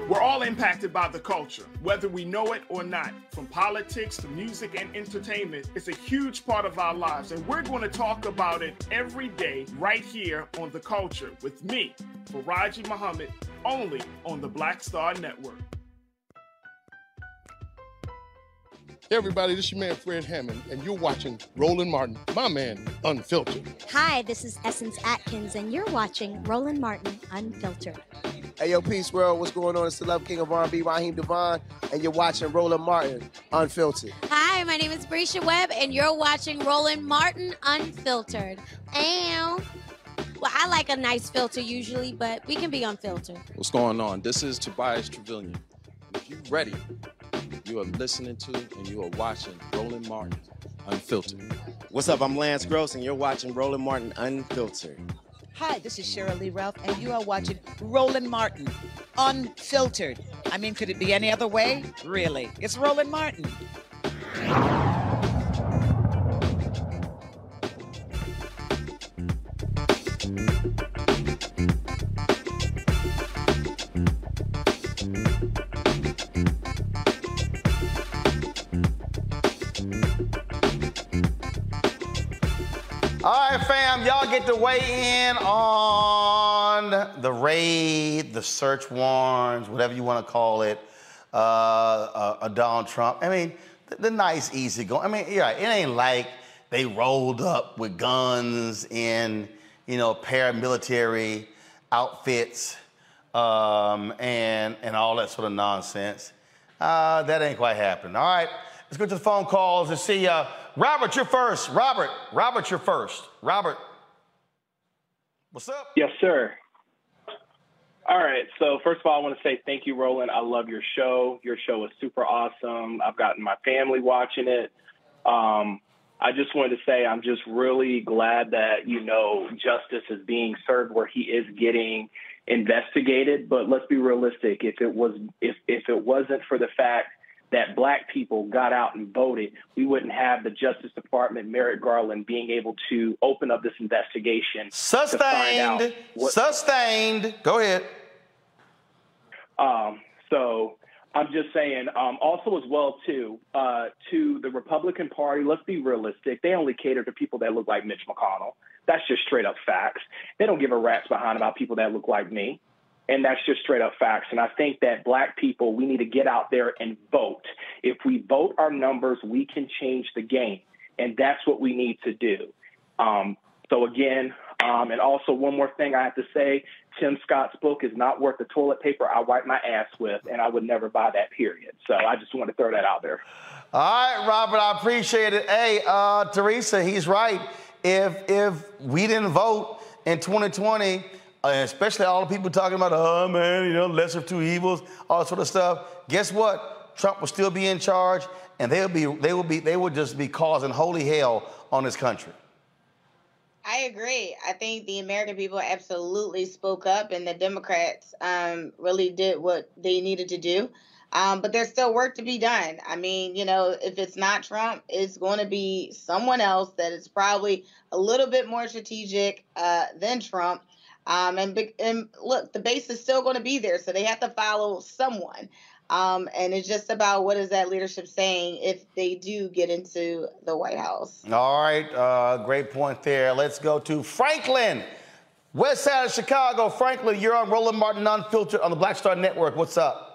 We're all impacted by the culture, whether we know it or not. From politics to music and entertainment, it's a huge part of our lives, and we're going to talk about it every day right here on The Culture with me, Faraji Muhammad, only on the Black Star Network. Hey everybody, this is your man Fred Hammond, and you're watching Roland Martin, my man, Unfiltered. Hi, this is Essence Atkins, and you're watching Roland Martin Unfiltered. Hey yo, Peace World, what's going on? It's the Love King of R&B, Raheem DeVaughn, and you're watching Roland Martin Unfiltered. Hi, my name is Bresha Webb, and you're watching Roland Martin Unfiltered. And well, I like a nice filter usually, but we can be unfiltered. What's going on? This is Tobias Truvillion. If you're ready, you are listening to and you are watching Roland Martin Unfiltered. What's up? I'm Lance Gross, and you're watching Roland Martin Unfiltered. Hi, this is Sheryl Lee Ralph, and you are watching Roland Martin Unfiltered. I mean, could it be any other way? Really? It's Roland Martin. All right, fam, y'all get to weigh in on the raid, the search warrants, whatever you want to call it, uh, uh, uh, Donald Trump. I mean, the, the nice, easy going. I mean, yeah, it ain't like they rolled up with guns in, you know, paramilitary outfits um, and and all that sort of nonsense. Uh, that ain't quite happening. All right, let's go to the phone calls and see. Uh, Robert, you're first. Robert, Robert, you're first. Robert, what's up? Yes, sir. All right. So first of all, I want to say thank you, Roland. I love your show. Your show is super awesome. I've gotten my family watching it. Um, I just wanted to say I'm just really glad that you know justice is being served where he is getting investigated. But let's be realistic. If it was if if it wasn't for the fact that black people got out and voted, we wouldn't have the Justice Department, Merrick Garland, being able to open up this investigation. Sustained. Sustained. Go ahead. Um, so I'm just saying, um, also as well too, uh, to the Republican Party, let's be realistic. They only cater to people that look like Mitch McConnell. That's just straight up facts. They don't give a rat's behind about people that look like me. And that's just straight up facts. And I think that black people, we need to get out there and vote. If we vote our numbers, we can change the game. And that's what we need to do. Um, so again, um, and also one more thing I have to say, Tim Scott's book is not worth the toilet paper I wipe my ass with, and I would never buy that, period. So I just want to throw that out there. All right, Robert, I appreciate it. Hey, uh, Teresa, he's right. If if we didn't vote in 2020, uh, especially all the people talking about, oh man, you know, lesser of two evils, all that sort of stuff. Guess what? Trump will still be in charge, and they'll be they will be they will just be causing holy hell on this country. I agree. I think the American people absolutely spoke up, and the Democrats um, really did what they needed to do. Um, but there's still work to be done. I mean, you know, if it's not Trump, it's going to be someone else that is probably a little bit more strategic uh, than Trump. Um, and, and look, the base is still going to be there, so they have to follow someone. Um, and it's just about what is that leadership saying if they do get into the White House. All right, uh, great point there. Let's go to Franklin, west side of Chicago. Franklin, you're on Roland Martin Unfiltered on the Black Star Network. What's up?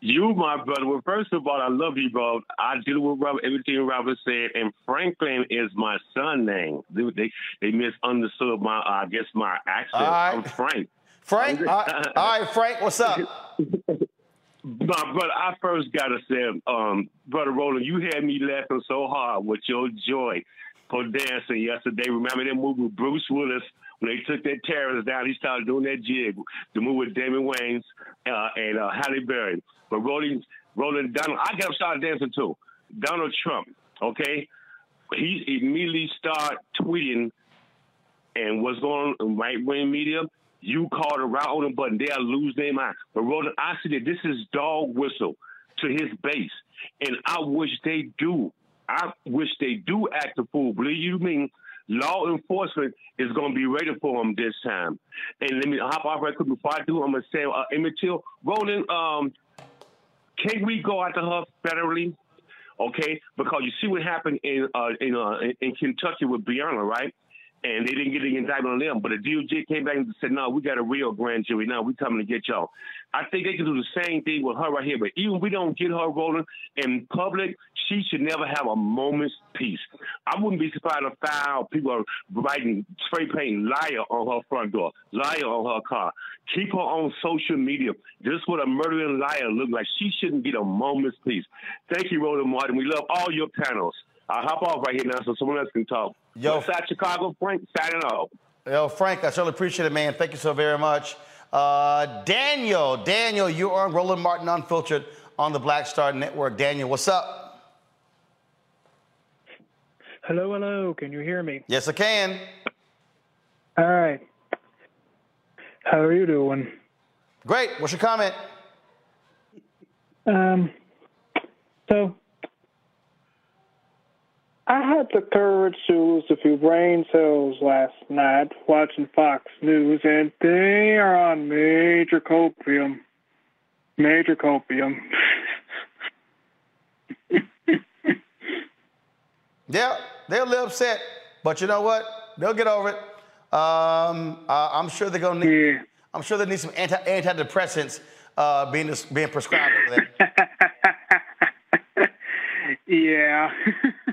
You, my brother. Well, first of all, I love you, bro. I deal with Robert, everything Robert said, and Franklin is my son name. They they, they misunderstood my, uh, I guess, my accent. right. I'm Frank. Frank, all right, all right, Frank, what's up? My brother, I first gotta say, um, brother Roland, you had me laughing so hard with your joy for dancing yesterday. Remember that movie with Bruce Willis when they took that terrorists down? He started doing that jig, the movie with Damon Wayans uh, and uh, Halle Berry. But Roland, Roland Donald, I got him started dancing too. Donald Trump, okay, he immediately started tweeting and what's going on in right wing media. You call the route on them button, they'll lose their mind. But Roland, I see that this is dog whistle to his base, and I wish they do. I wish they do act a fool. Believe you mean law enforcement is going to be ready for them this time. And let me hop off right quick before I do. I'm going to say, uh, Emmett Till, Roland, um, can we go after her federally? Okay, because you see what happened in uh, in, uh, in Kentucky with Breonna, right? And they didn't get the indictment on them. But the DOJ came back and said, no, we got a real grand jury. Now we coming to get y'all. I think they can do the same thing with her right here. But even we don't get her rolling in public, she should never have a moment's peace. I wouldn't be surprised if foul people are writing spray paint liar on her front door, liar on her car. Keep her on social media. This is what a murdering liar look like. She shouldn't get a moment's peace. Thank you, Roland Martin. We love all your panels. I'll hop off right here now so someone else can talk. Yo, Westside Chicago, Frank, signing off. Yo, Frank, I certainly appreciate it, man. Thank you so very much. Uh, Daniel, Daniel, you are on Roland Martin Unfiltered on the Black Star Network. Daniel, what's up? Hello, hello. Can you hear me? Yes, I can. All right. How are you doing? Great. What's your comment? Um, so I had the courage to lose a few brain cells last night watching Fox News, and they are on major copium. Major copium. yeah, they're a little upset, but you know what? They'll get over it. Um, uh, I'm sure they're gonna need. Yeah. I'm sure they need some anti antidepressants uh, being being prescribed over there. yeah.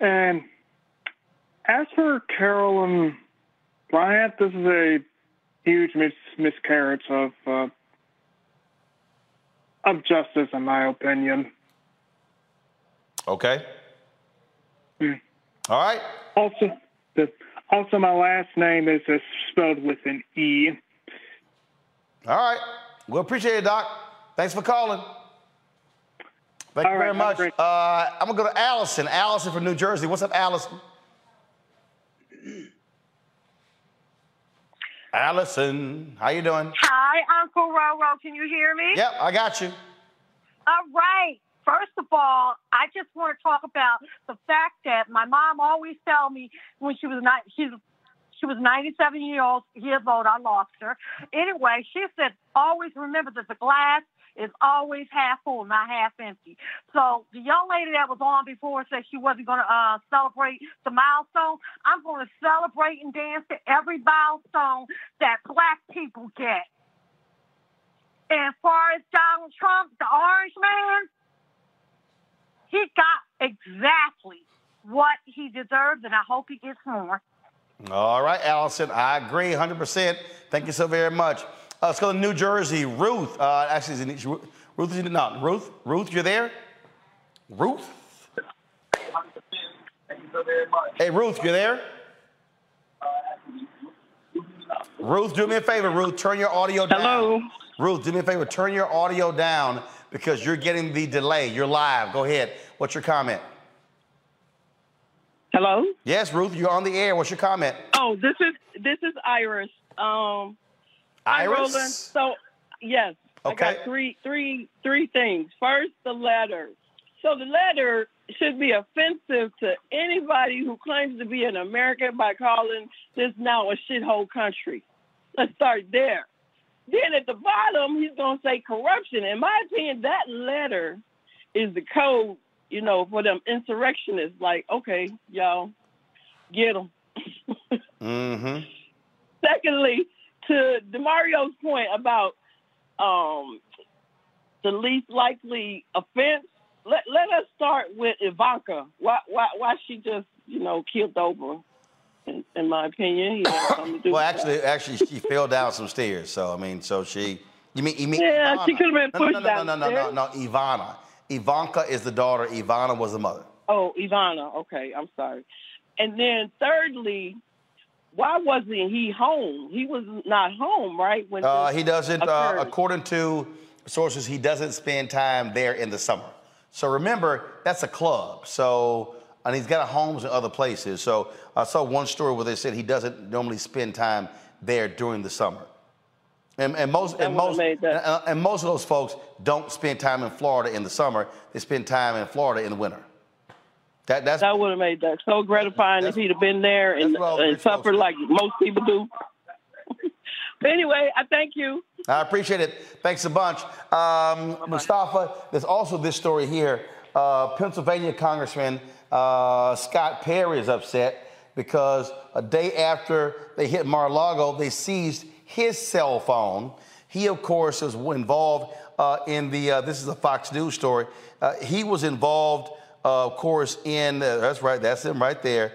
And as for Carolyn Bryant, this is a huge mis- miscarriage of uh, of justice, in my opinion. Okay. Mm. All right. Also, the, also my last name is uh, spelled with an E. All right. Well, appreciate it, Doc. Thanks for calling. Thank All you very right, much. Uh, I'm gonna go to Allison. Allison from New Jersey. What's up, Allison? Allison, how you doing? Hi, Uncle Roro. Can you hear me? Yep, I got you. All right. First of all, I just want to talk about the fact that my mom always tell me when she was not she's she was 97 years old, years old. I lost her. Anyway, she said, always remember that the glass is always half full, not half empty. So the young lady that was on before said she wasn't going to uh, celebrate the milestone. I'm going to celebrate and dance to every milestone that black people get. And as far as Donald Trump, the orange man, he got exactly what he deserves, and I hope he gets more. All right, Allison, I agree 100%. Thank you so very much. Uh, let's go to New Jersey. Ruth, uh, actually, is in, Ruth is in, no, Ruth, Ruth, you're there? Ruth? Hey, Ruth, you're there? Ruth, do me a favor, Ruth, turn your audio down. Hello. Ruth, do me a favor, turn your audio down because you're getting the delay. You're live. Go ahead. What's your comment? Hello. Yes, Ruth, you're on the air. What's your comment? Oh, this is this is Iris. Um, Iris. Roland. So, yes, okay. I got three three three things. First, the letter. So the letter should be offensive to anybody who claims to be an American by calling this now a shithole country. Let's start there. Then at the bottom, he's going to say corruption. In my opinion, that letter is the code you know, for them insurrectionists, like, okay, y'all, get them. mm-hmm. Secondly, to Damario's point about um, the least likely offense, let let us start with Ivanka. Why why why she just you know killed over? In, in my opinion, well, actually, that. actually, she fell down some stairs. So I mean, so she. You mean you mean? Yeah, Ivana. she could have been pushed no, no, no, no, down. No, no, no, no, no, Ivana. Ivanka is the daughter. Ivana was the mother. Oh, Ivana. Okay, I'm sorry. And then thirdly, why wasn't he home? He was not home, right? When uh, he doesn't, uh, according to sources, he doesn't spend time there in the summer. So remember, that's a club. So and he's got homes in other places. So I saw one story where they said he doesn't normally spend time there during the summer. And, and most and most and, and, most of those folks don't spend time in Florida in the summer. They spend time in Florida in the winter. That that's that would have made that so gratifying if he'd have been there and, and suffered like most people do. but anyway, I thank you. I appreciate it. Thanks a bunch. Um, Mustafa, there's also this story here. Uh, Pennsylvania Congressman uh, Scott Perry is upset because a day after they hit Mar-a-Lago, they seized his cell phone. He, of course, was involved uh, in the, uh, this is a Fox News story. Uh, he was involved, uh, of course, in, uh, that's right, that's him right there,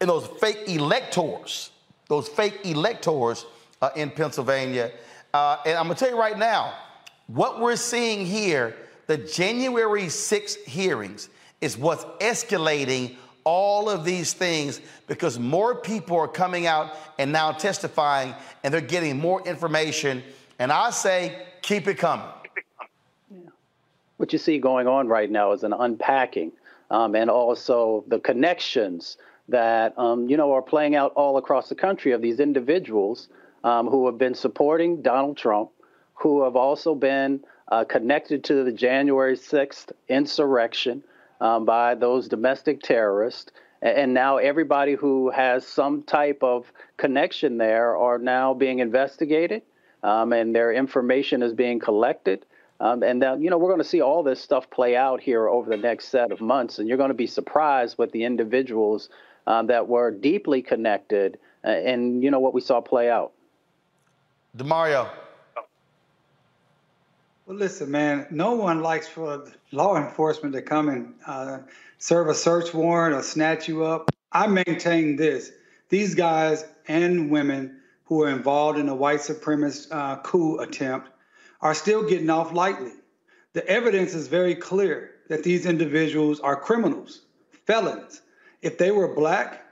in those fake electors, those fake electors uh, in Pennsylvania. and I'm gonna tell you right now, what we're seeing here, the January 6th hearings, is what's escalating all of these things because more people are coming out and now testifying and they're getting more information. And I say, keep it coming. What you see going on right now is an unpacking um, and also the connections that, um, you know, are playing out all across the country of these individuals um, who have been supporting Donald Trump, who have also been uh, connected to the January 6th insurrection um, by those domestic terrorists. And now everybody who has some type of connection there are now being investigated, um, and their information is being collected. Um, and then, you know, we're going to see all this stuff play out here over the next set of months, and you're going to be surprised with the individuals um, that were deeply connected, uh, and you know what we saw play out. Damario. Well, listen, man, no one likes for law enforcement to come and uh, serve a search warrant or snatch you up. I maintain this. These guys and women who are involved in the white supremacist uh, coup attempt are still getting off lightly. The evidence is very clear that these individuals are criminals, felons. If they were black,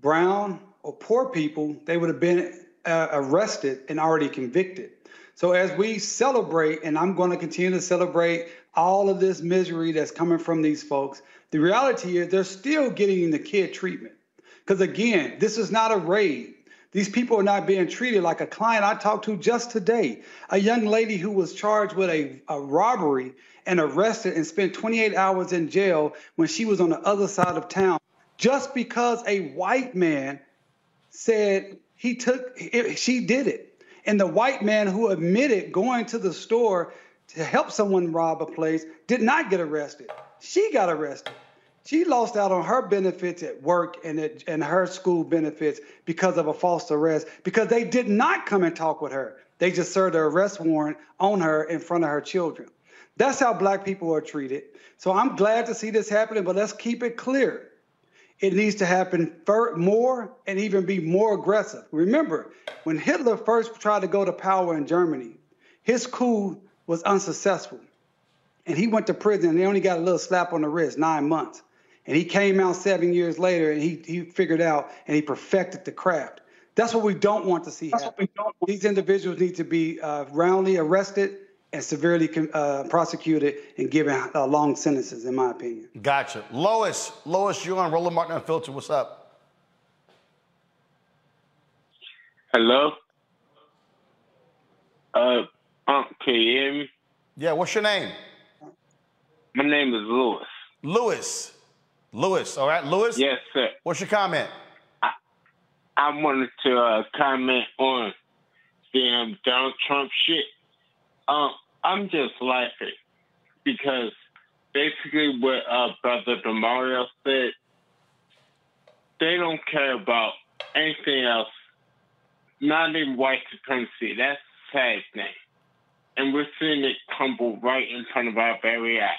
brown, or poor people, they would have been uh, arrested and already convicted. So as we celebrate, and I'm going to continue to celebrate all of this misery that's coming from these folks, the reality is they're still getting the kid treatment. Because again, this is not a raid. These people are not being treated like a client I talked to just today. A young lady who was charged with a, a robbery and arrested and spent 28 hours in jail when she was on the other side of town just because a white man said he took, she did it. And the white man who admitted going to the store to help someone rob a place did not get arrested. She got arrested. She lost out on her benefits at work and, at, and her school benefits because of a false arrest because they did not come and talk with her. They just served an arrest warrant on her in front of her children. That's how black people are treated. So I'm glad to see this happening, but let's keep it clear it needs to happen more and even be more aggressive. Remember, when Hitler first tried to go to power in Germany, his coup was unsuccessful. And he went to prison and they only got a little slap on the wrist, nine months. And he came out seven years later and he, he figured out and he perfected the craft. That's what we don't want to see happen. These individuals need to be uh, roundly arrested and severely uh, prosecuted and given uh, long sentences, in my opinion. Gotcha. Lois, Lois, you're on Roland Martin Unfiltered. What's up? Hello? Uh, um, can you hear me? Yeah, what's your name? My name is Lewis. Lewis. Lewis, all right, Lewis? Yes, sir. What's your comment? I, I wanted to uh, comment on the Donald Trump shit. Um, I'm just laughing because basically what uh, Brother Damario said, they don't care about anything else, not even white supremacy. That's a sad thing. And we're seeing it crumble right in front of our very eyes.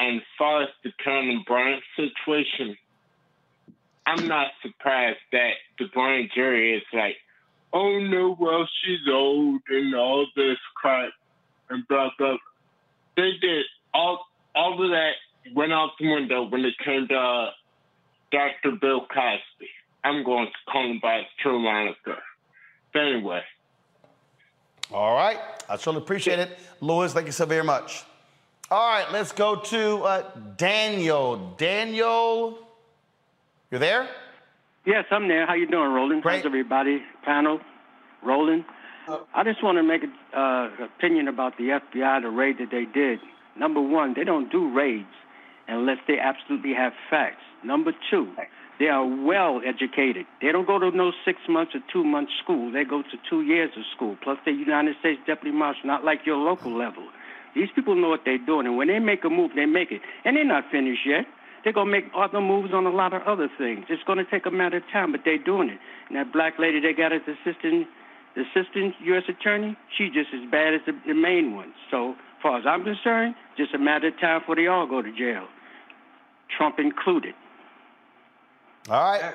And as far as the Conan Bryant situation, I'm not surprised that the grand jury is like, oh no, well, she's old and all this crap and blah, blah. They did all, all of that went out the window when it came to uh, Dr. Bill Cosby. I'm going to call him by his true moniker. But anyway. All right. I truly appreciate it. Louis, thank you so very much. All right, let's go to uh, Daniel. Daniel, you're there? Yes, I'm there. How you doing, Roland? Great. How's everybody? Panel, Roland. I just want to make an uh, opinion about the FBI, the raid that they did. Number one, they don't do raids unless they absolutely have facts. Number two, they are well educated. They don't go to no six months or two months school. They go to two years of school. Plus, they're United States Deputy Marshal, not like your local level. These people know what they're doing, and when they make a move, they make it. And they're not finished yet. They're gonna make other moves on a lot of other things. It's gonna take a matter of time, but they're doing it. And that black lady they got as assistant, the assistant U.S. attorney, she's just as bad as the, the main one. So, far as I'm concerned, just a matter of time before they all go to jail, Trump included. All right.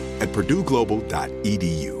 at purdueglobal.edu.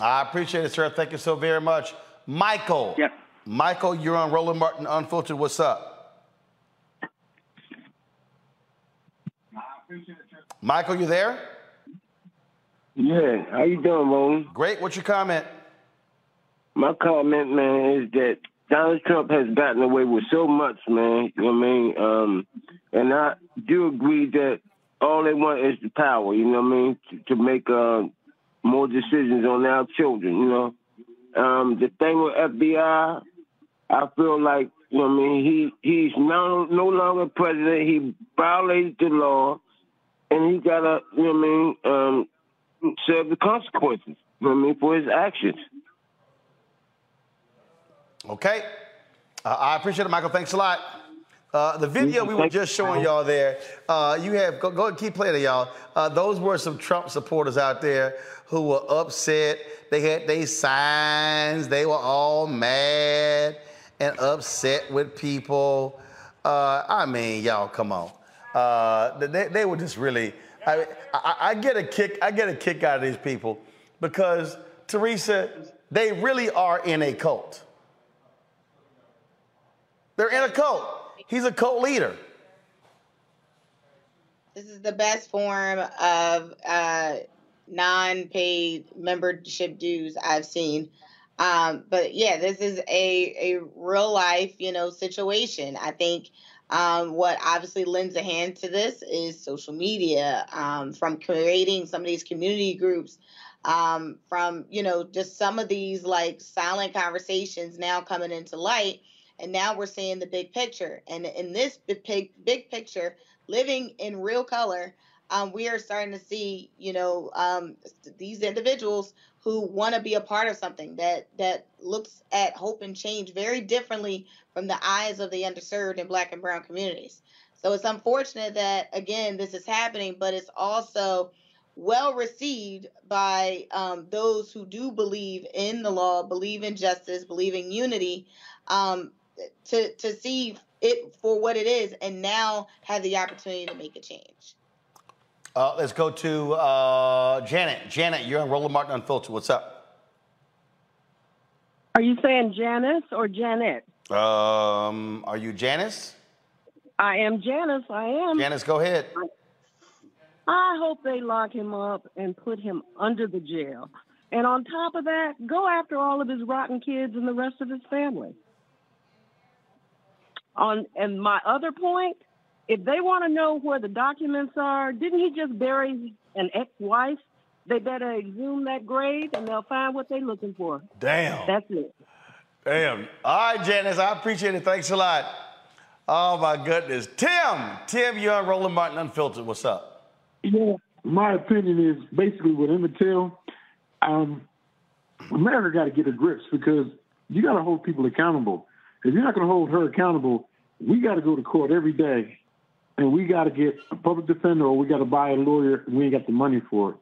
I appreciate it, sir. Thank you so very much. Michael. Yep. Michael, you're on Roland Martin Unfiltered. What's up? Michael, you there? Yeah, how you doing, Roland? Great. What's your comment? My comment, man, is that Donald Trump has gotten away with so much, man. You know what I mean? Um, and I do agree that all they want is the power. You know what I mean? To, to make uh, more decisions on our children. You know, um, the thing with FBI, I feel like you know what I mean. He he's no no longer president. He violated the law, and he gotta you know what I mean um, serve the consequences. You know what I mean for his actions. Okay. Uh, I appreciate it, Michael. Thanks a lot. Uh, the video we were just showing y'all there, uh, you have, go, go and keep playing it, y'all. Uh, those were some Trump supporters out there who were upset. They had their signs, they were all mad and upset with people. Uh, I mean, y'all, come on. Uh, they, they were just really, I, I, I get a kick, I get a kick out of these people because, Teresa, they really are in a cult. They're in a cult. He's a cult leader. This is the best form of uh, non-paid membership dues I've seen. Um, but yeah, this is a a real life, you know, situation. I think um, what obviously lends a hand to this is social media, um, from creating some of these community groups, um, from you know just some of these like silent conversations now coming into light, and now we're seeing the big picture. And in this big big picture, living in real color, um, we are starting to see you know um, these individuals who want to be a part of something that that looks at hope and change very differently from the eyes of the underserved and black and brown communities. So it's unfortunate that again this is happening, but it's also well received by um, those who do believe in the law, believe in justice, believe in unity, um, to to see it for what it is, and now have the opportunity to make a change. Uh, let's go to uh, Janet. Janet, you're on Roland Martin Unfiltered. What's up? Are you saying Janice or Janet? Um, are you Janice? I am Janice. I am. Janice, go ahead. I hope they lock him up and put him under the jail. And on top of that, go after all of his rotten kids and the rest of his family. On and my other point, if they want to know where the documents are, didn't he just bury an ex-wife? They better exhume that grave and they'll find what they're looking for. Damn. That's it. Damn. All right, Janice, I appreciate it. Thanks a lot. Oh my goodness. Tim, Tim, you're on Roland Martin Unfiltered. What's up? Yeah, my opinion is basically with Emmett Till, um, America got to get a grips because you got to hold people accountable. If you're not going to hold her accountable, we got to go to court every day and we got to get a public defender or we got to buy a lawyer and we ain't got the money for it.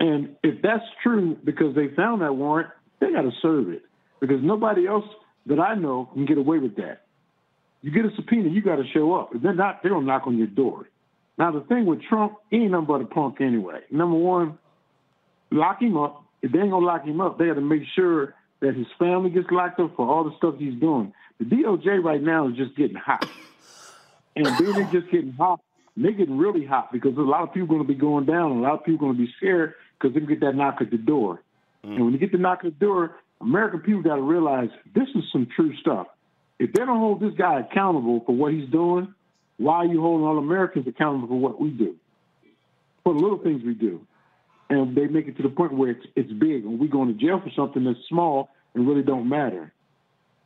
And if that's true because they found that warrant, they got to serve it because nobody else that I know can get away with that. You get a subpoena, you got to show up. If they're not, they're going to knock on your door. Now, the thing with Trump, he ain't nothing but a punk anyway. Number one, lock him up. If they ain't going to lock him up, they got to make sure that his family gets locked up for all the stuff he's doing. The DOJ right now is just getting hot. And then they're just getting hot. They're getting really hot because a lot of people going to be going down. A lot of people going to be scared because they get that knock at the door. Mm. And when you get the knock at the door, American people got to realize this is some true stuff. If they don't hold this guy accountable for what he's doing, why are you holding all Americans accountable for what we do? For the little things we do. And they make it to the point where it's, it's big and we going to jail for something that's small and really don't matter.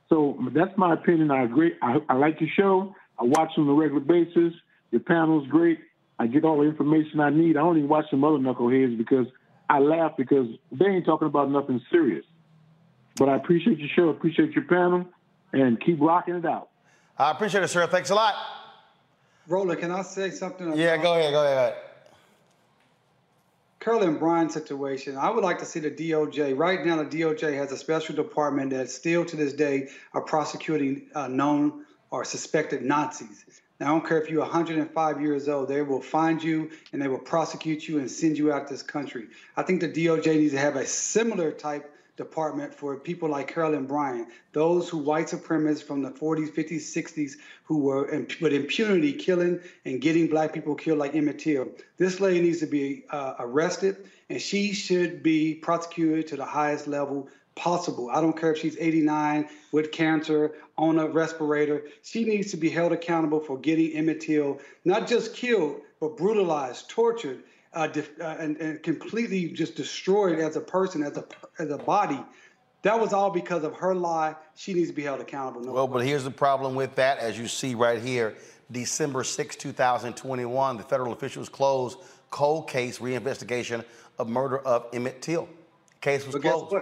So that's my opinion. I agree. I, I like your show. I watch on a regular basis. Your panel's great. I get all the information I need. I only watch some other knuckleheads because I laugh because they ain't talking about nothing serious. But I appreciate your show, appreciate your panel, and keep rocking it out. I appreciate it, sir. Thanks a lot. Roland, can I say something? About yeah, go ahead, go ahead. Carolyn Bryant situation, I would like to see the DOJ. Right now, the DOJ has a special department that still to this day are prosecuting uh, known or suspected Nazis. Now, I don't care if you're 105 years old, they will find you and they will prosecute you and send you out this country. I think the DOJ needs to have a similar type department for people like Carolyn Bryant, those who white supremacists from the 40s, 50s, 60s who were in, with impunity killing and getting black people killed like Emmett Till. This lady needs to be uh, arrested and she should be prosecuted to the highest level possible. I don't care if she's 89 with cancer on a respirator. She needs to be held accountable for getting Emmett Till not just killed, but brutalized, tortured, uh, uh, and, and completely just destroyed as a person, as a as a body. That was all because of her lie. She needs to be held accountable. No well, but here's the problem with that, as you see right here. December 6, 2021, the federal officials closed cold case reinvestigation of murder of Emmett Till. Case was closed.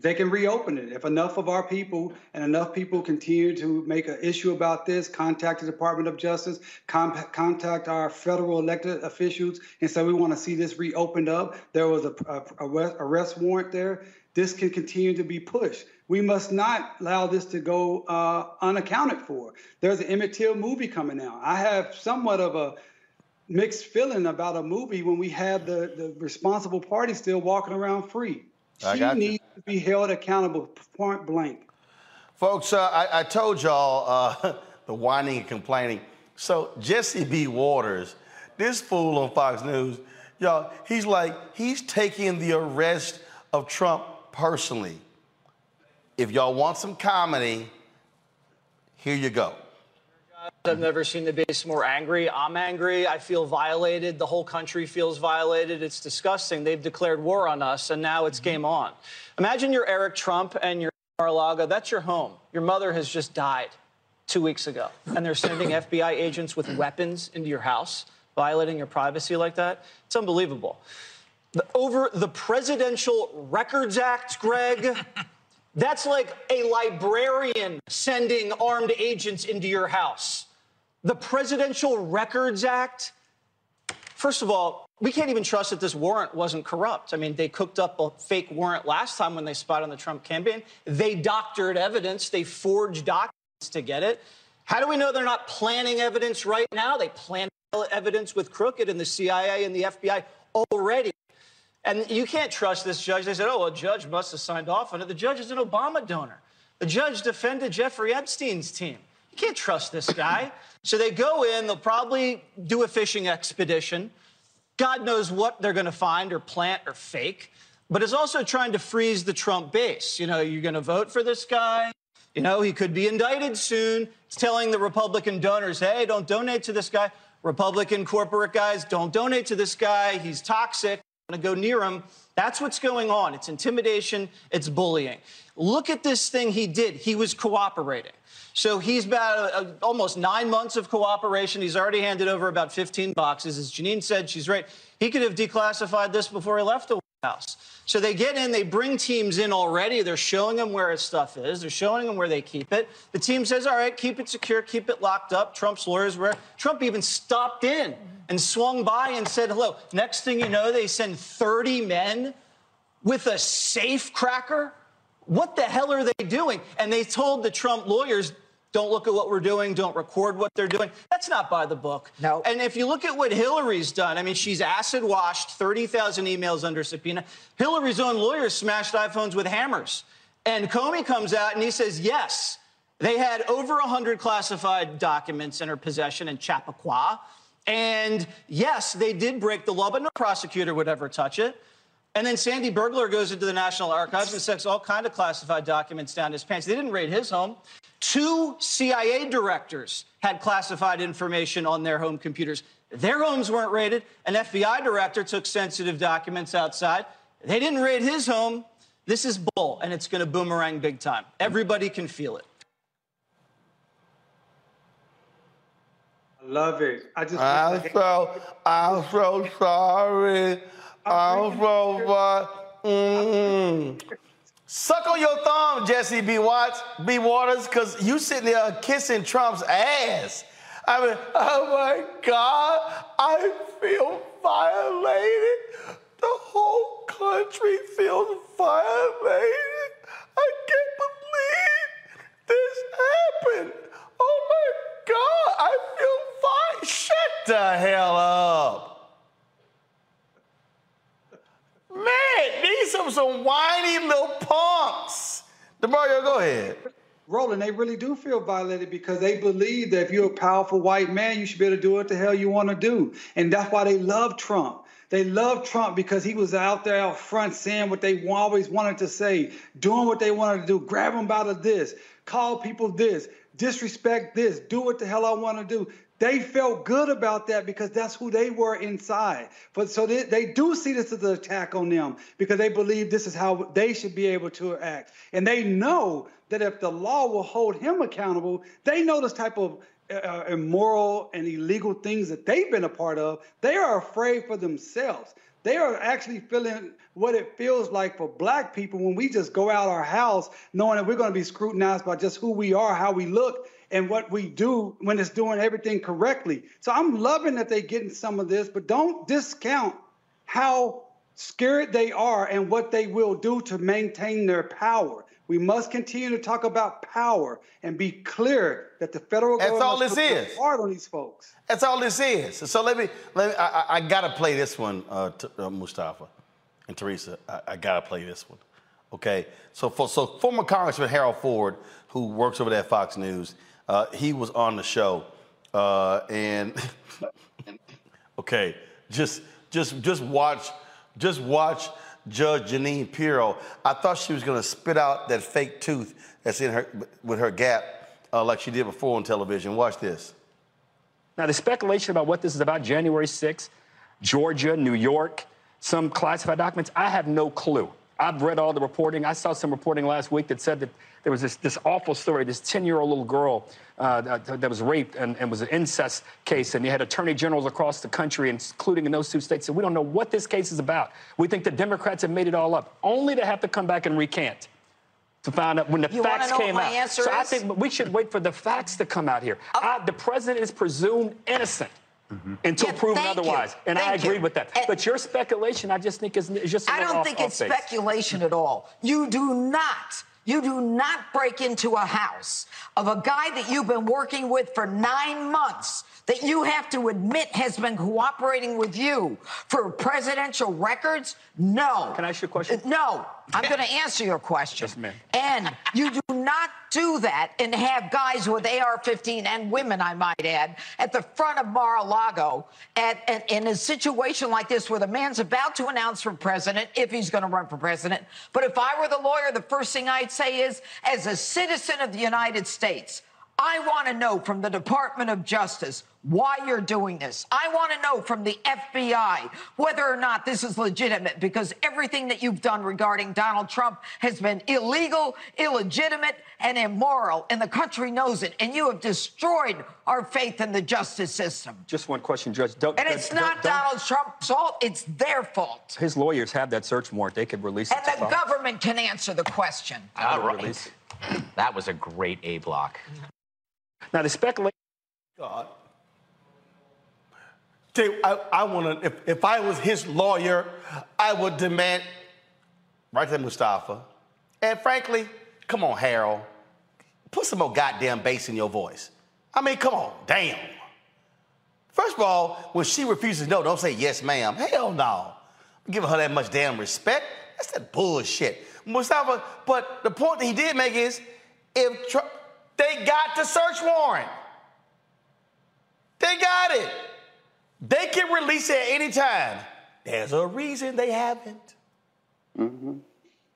They can reopen it. If enough of our people and enough people continue to make an issue about this, contact the Department of Justice, con- contact our federal elected officials, and say we want to see this reopened up. There was a, a, a arrest warrant there. This can continue to be pushed. We must not allow this to go uh, unaccounted for. There's an Emmett Till movie coming out. I have somewhat of a mixed feeling about a movie when we have the, the responsible party still walking around free. I She you. needs to be held accountable point blank. Folks, uh, I, I told y'all uh, the whining and complaining. So Jesse B. Watters this fool on Fox News, y'all, he's like, he's taking the arrest of Trump personally. If y'all want some comedy, here you go. I've never seen the base more angry. I'm angry. I feel violated. The whole country feels violated. It's disgusting. They've declared war on us, and now it's game mm-hmm. on. Imagine you're Eric Trump and you're Mar-a-Lago. That's your home. Your mother has just died two weeks ago, and they're sending FBI agents with weapons into your house, violating your privacy like that. It's unbelievable. The- over the Presidential Records Act, Greg. That's like a librarian sending armed agents into your house. The Presidential Records Act. First of all, we can't even trust that this warrant wasn't corrupt. I mean, they cooked up a fake warrant last time when they spied on the Trump campaign. They doctored evidence, they forged documents to get it. How do we know they're not planning evidence right now? They plan evidence with Crooked and the CIA and the FBI already. And you can't trust this judge. They said, oh, a judge must have signed off on it. The judge is an Obama donor. The judge defended Jeffrey Epstein's team. You can't trust this guy. so they go in, they'll probably do a fishing expedition. God knows what they're going to find or plant or fake. But it's also trying to freeze the Trump base. You know, you're going to vote for this guy. You know, he could be indicted soon. It's telling the Republican donors, hey, don't donate to this guy. Republican corporate guys, don't donate to this guy. He's toxic to go near him. That's what's going on. It's intimidation, it's bullying. Look at this thing he did. He was cooperating. So he's about uh, almost nine months of cooperation. He's already handed over about 15 boxes. As Jeanine said, she's right. He could have declassified this before he left the White House. So they get in, they bring teams in already. They're showing them where his stuff is. They're showing them where they keep it. The team says, all right, keep it secure, keep it locked up. Trump's lawyers were. Trump even stopped in and swung by and said hello. Next thing you know, they send 30 men with a safe cracker. What the hell are they doing? And they told the Trump lawyers, don't look at what we're doing, don't record what they're doing. That's not by the book. No. And if you look at what Hillary's done, I mean, she's acid washed 30,000 emails under subpoena. Hillary's own lawyers smashed iPhones with hammers. And Comey comes out and he says, yes, they had over 100 classified documents in her possession in Chappaqua. And yes, they did break the law, but no prosecutor would ever touch it. And then Sandy Burglar goes into the National Archives and sticks all kind of classified documents down his pants. They didn't raid his home. Two CIA directors had classified information on their home computers. Their homes weren't raided. An FBI director took sensitive documents outside. They didn't raid his home. This is bull, and it's going to boomerang big time. Everybody can feel it. I love it. I just. I'm so, I'm so sorry. I'm so sorry. Mm. Suck on your thumb, Jesse B. Watts, B. Watters, because you sitting there kissing Trump's ass. I mean, oh my God, I feel violated. The whole country feels violated. I can't believe this happened. Oh my God, I feel fine. Shut the hell up. Man, these are some whiny little punks. Damario, go ahead. Roland, they really do feel violated because they believe that if you're a powerful white man, you should be able to do what the hell you want to do. And that's why they love Trump. They love Trump because he was out there out front saying what they always wanted to say, doing what they wanted to do, grab them out of this, call people this, disrespect this, do what the hell I want to do. They felt good about that because that's who they were inside. But so they, they do see this as an attack on them because they believe this is how they should be able to act. And they know that if the law will hold him accountable, they know this type of uh, immoral and illegal things that they've been a part of. They are afraid for themselves. They are actually feeling what it feels like for black people when we just go out our house knowing that we're going to be scrutinized by just who we are, how we look, and what we do when it's doing everything correctly. So I'm loving that they're getting some of this, but don't discount how scared they are and what they will do to maintain their power. We must continue to talk about power and be clear that the federal That's government all this is. hard on these folks. That's all this is. So let me, let me I, I- gotta play this one, uh, t- uh, Mustafa and Teresa. I, I gotta play this one. Okay. So for, so former Congressman Harold Ford, who works over there at Fox News, uh, he was on the show, uh, and Okay, just just just watch just watch Judge Jeanine Pirro. I thought she was gonna spit out that fake tooth that's in her with her gap, uh, like she did before on television. Watch this. Now, the speculation about what this is about, January 6th, Georgia, New York, some classified documents, I have no clue. I've read all the reporting. I saw some reporting last week that said that there was this, this awful story, this 10-year-old little girl uh, that, that, was raped and, and, was an incest case, and you had attorney generals across the country, including in those two states, said, we don't know what this case is about. We think the Democrats have made it all up, only to have to come back and recant to find out when the you facts came out. so is? I think we should wait for the facts to come out here. Oh. I, the president is presumed innocent. Mm-hmm. Until yeah, proven otherwise, you. and thank I agree you. with that. And but your speculation, I just think, is, is just. I don't off, think off it's base. speculation at all. You do not you do not break into a house of a guy that you've been working with for nine months that you have to admit has been cooperating with you for presidential records? No. Can I ask you a question? Uh, no. I'm going to answer your question. Yes, ma'am. And you do not do that and have guys with AR-15 and women, I might add, at the front of Mar-a-Lago at, at, in a situation like this where the man's about to announce for president, if he's going to run for president. But if I were the lawyer, the first thing I'd say is, as a citizen of the United States, I want to know from the Department of Justice why you're doing this. I want to know from the FBI whether or not this is legitimate because everything that you've done regarding Donald Trump has been illegal, illegitimate, and immoral, and the country knows it. And you have destroyed our faith in the justice system. Just one question, Judge. Don't, and it's don't, not don't, Donald Trump's fault, it's their fault. His lawyers have that search warrant. They could release and it. And the government can answer the question. All right. That was a great A block. Now, the speculation. God. I, I want to, if, if I was his lawyer, I would demand, right there, Mustafa. And frankly, come on, Harold, put some more goddamn bass in your voice. I mean, come on, damn. First of all, when she refuses no, don't say yes, ma'am. Hell no. I'm giving her that much damn respect. That's that bullshit. Mustafa, but the point that he did make is if Trump, they got the search warrant. They got it. They can release it at any time. There's a reason they haven't. Mm-hmm.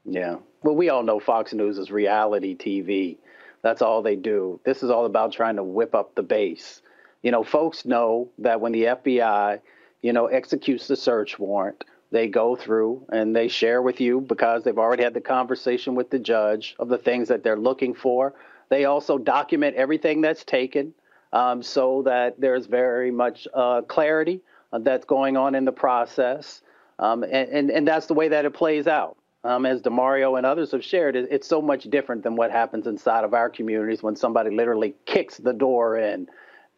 Yeah. Well, we all know Fox News is reality TV. That's all they do. This is all about trying to whip up the base. You know, folks know that when the FBI, you know, executes the search warrant, they go through and they share with you because they've already had the conversation with the judge of the things that they're looking for. They also document everything that's taken um, so that there's very much uh, clarity uh, that's going on in the process. Um, and, and, and, that's the way that it plays out. Um, as Damario and others have shared, it, it's so much different than what happens inside of our communities when somebody literally kicks the door in,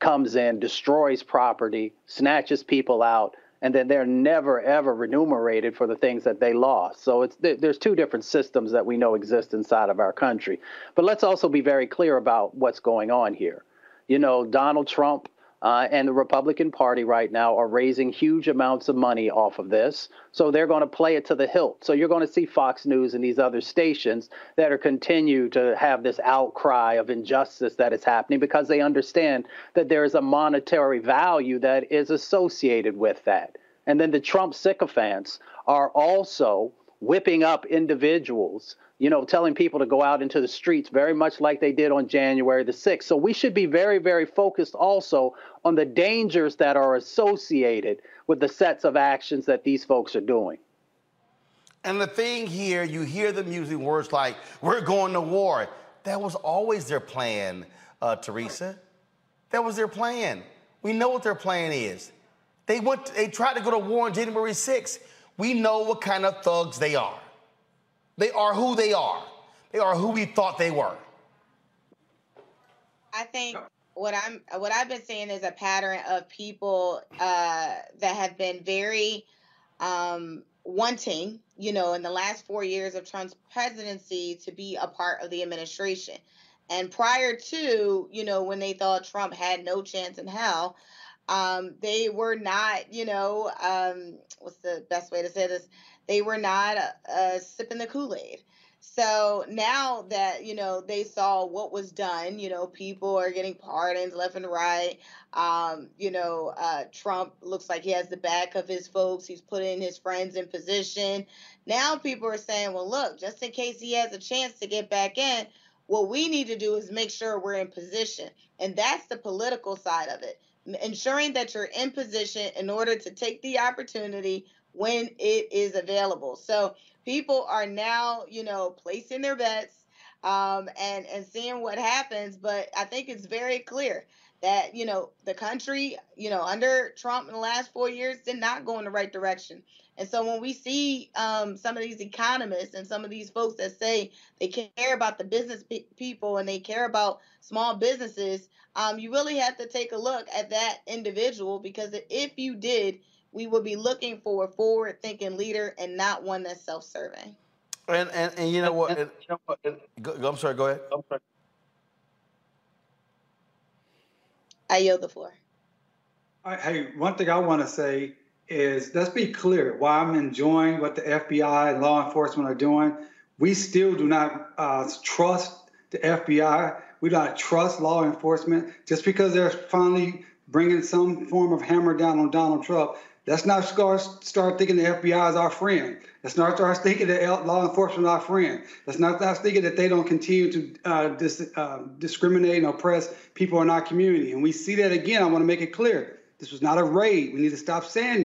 comes in, destroys property, snatches people out, and then they're never ever remunerated for the things that they lost. So it's there's two different systems that we know exist inside of our country. But let's also be very clear about what's going on here. You know, Donald Trump uh, and the Republican Party right now are raising huge amounts of money off of this. So they're going to play it to the hilt. So you're going to see Fox News and these other stations that are continue to have this outcry of injustice that is happening because they understand that there is a monetary value that is associated with that. And then the Trump sycophants are also whipping up individuals you know, telling people to go out into the streets very much like they did on January the 6th. So we should be very, very focused also on the dangers that are associated with the sets of actions that these folks are doing. And the thing here, you hear them using words like, we're going to war. That was always their plan, uh, Teresa. That was their plan. We know what their plan is. They went, they tried to go to war on January 6th. We know what kind of thugs they are. They are who they are. They are who we thought they were. I think what I'm what I've been seeing is a pattern of people uh, that have been very um, wanting, you know, in the last four years of Trump's presidency to be a part of the administration. And prior to, you know, when they thought Trump had no chance in hell, um, they were not, you know, um, what's the best way to say this? They were not uh, sipping the Kool Aid. So now that, you know, they saw what was done, you know, people are getting pardons left and right. Um, you know, uh, Trump looks like he has the back of his folks. He's putting his friends in position. Now people are saying, well, look, just in case he has a chance to get back in, what we need to do is make sure we're in position. And that's the political side of it. Ensuring that you're in position in order to take the opportunity when it is available. So people are now, you know, placing their bets um, and and seeing what happens. But I think it's very clear that you know the country, you know, under Trump in the last four years did not go in the right direction. And so when we see um, some of these economists and some of these folks that say they care about the business pe- people and they care about small businesses, um, you really have to take a look at that individual because if you did, we would be looking for a forward thinking leader and not one that's self serving. And, and and you know what? And, go, go- I'm sorry. Go ahead. I'm sorry. I yield the floor. Hey, one thing I want to say is let's be clear. While I'm enjoying what the FBI and law enforcement are doing, we still do not uh, trust the FBI. We do not trust law enforcement just because they're finally bringing some form of hammer down on Donald Trump. Let's not start, start thinking the FBI is our friend. Let's not start thinking that law enforcement is our friend. Let's not start thinking that they don't continue to uh, dis, uh, discriminate and oppress people in our community. And we see that again. I want to make it clear. This was not a raid. We need to stop saying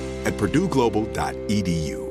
at purdueglobal.edu.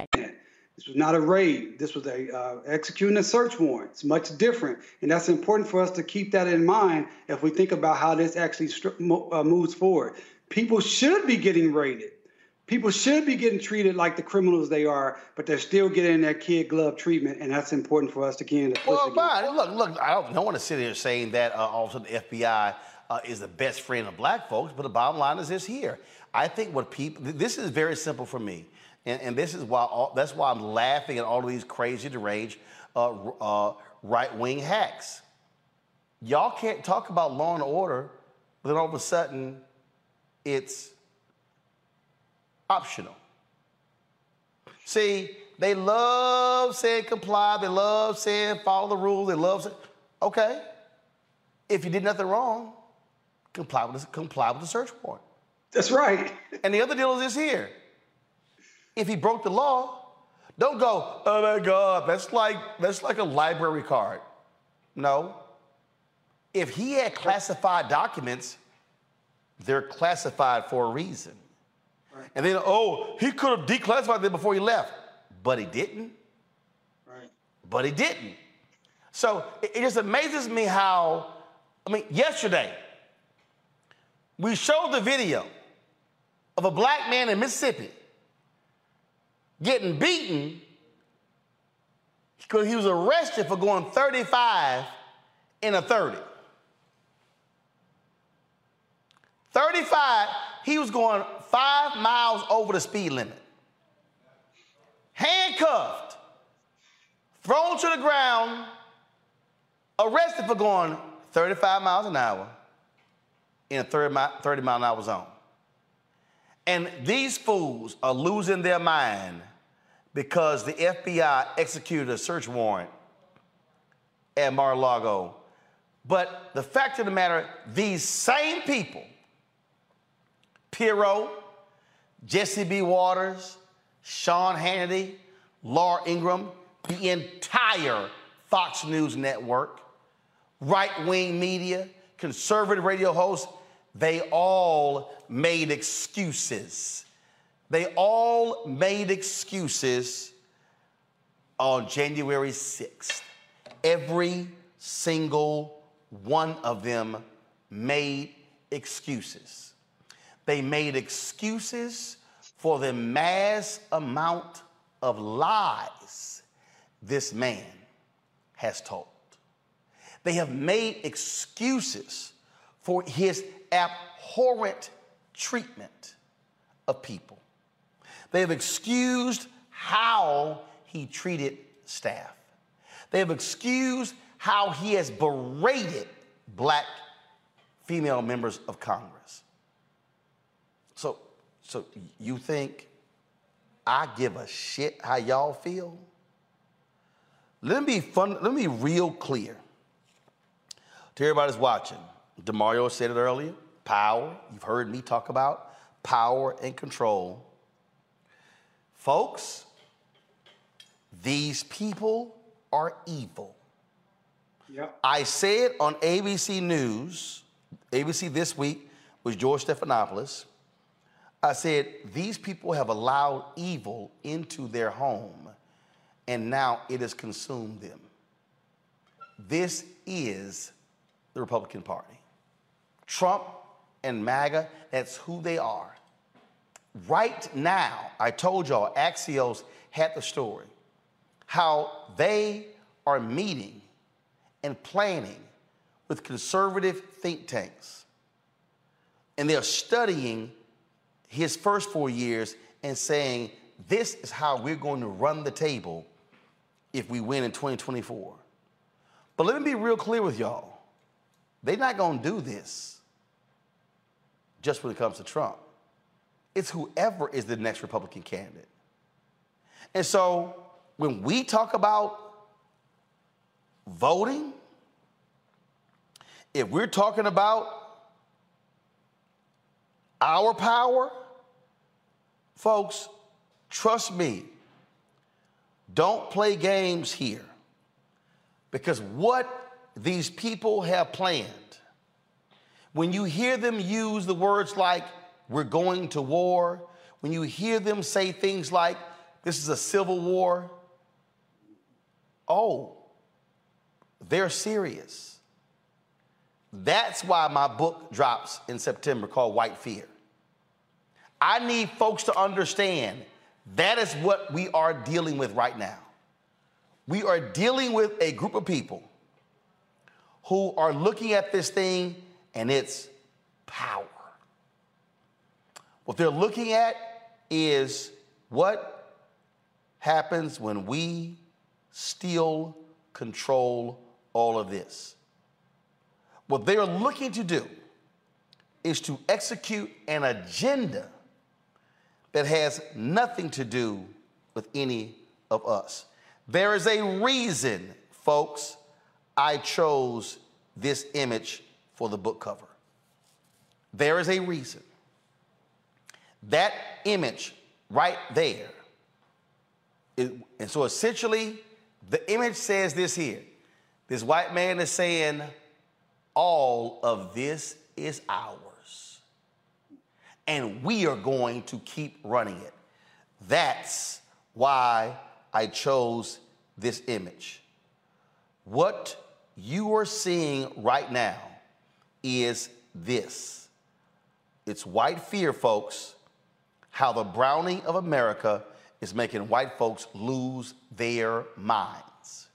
This was not a raid. This was a uh, executing a search warrant. It's much different, and that's important for us to keep that in mind if we think about how this actually stri- mo- uh, moves forward. People should be getting raided. people should be getting treated like the criminals they are, but they're still getting that kid glove treatment, and that's important for us to get into. Well, fine. Look, look. I don't, don't want to sit here saying that uh, also the FBI uh, is the best friend of black folks, but the bottom line is this here. I think what people. This is very simple for me, and, and this is why. All, that's why I'm laughing at all of these crazy, deranged, uh, uh right-wing hacks. Y'all can't talk about law and order, but then all of a sudden, it's optional. See, they love saying comply, they love saying follow the rules, they love saying, okay, if you did nothing wrong, comply with, the, comply with the search warrant. That's right. And the other deal is this here. If he broke the law, don't go, oh my God, that's like, that's like a library card. No. If he had classified documents, they're classified for a reason. Right. And then, oh, he could have declassified them before he left, but he didn't. Right. But he didn't. So it, it just amazes me how, I mean, yesterday, we showed the video of a black man in Mississippi getting beaten because he was arrested for going 35 in a 30. 35, he was going five miles over the speed limit. Handcuffed, thrown to the ground, arrested for going 35 miles an hour in a 30 mile, 30 mile an hour zone. And these fools are losing their mind because the FBI executed a search warrant at Mar-a-Lago. But the fact of the matter, these same people Pirro, Jesse B. Watters, Sean Hannity, Laura Ingraham, the entire Fox News network, right wing media, conservative radio hosts, they all made excuses. They all made excuses on January 6th. Every single one of them made excuses. They made excuses for the mass amount of lies this man has told. They have made excuses for his abhorrent treatment of people. They have excused how he treated staff. They have excused how he has berated black female members of Congress. So, so you think I give a shit how y'all feel? Let me be fun. Let me be real clear to everybody that's watching. Damario said it earlier. Power. You've heard me talk about power and control. Folks, these people are evil. Yep. I said on ABC News, ABC This Week with George Stephanopoulos, I said, These people have allowed evil into their home, and now it has consumed them. This is the Republican Party. Trump and MAGA, that's who they are. Right now, I told y'all, Axios had the story how they are meeting and planning with conservative think tanks. And they're studying his first four years and saying, this is how we're going to run the table if we win in 2024. But let me be real clear with y'all. They're not going to do this just when it comes to Trump. It's whoever is the next Republican candidate. And so when we talk about voting, if we're talking about our power, Folks, trust me, don't play games here. Because what these people have planned, when you hear them use the words like, we're going to war, when you hear them say things like, this is a civil war, oh, they're serious. That's why my book drops in September called White Fear. I need folks to understand that is what we are dealing with right now. We are dealing with a group of people who are looking at this thing and it's power. What they're looking at is what happens when we still control all of this. What they are looking to do is to execute an agenda that has nothing to do with any of us. There is a reason, folks, I chose this image for the book cover. There is a reason. That image right there. Is, and so essentially, the image says this here. This white man is saying, all of this is ours. And we are going to keep running it. That's why I chose this image. What you are seeing right now is this it's white fear, folks, how the browning of America is making white folks lose their minds.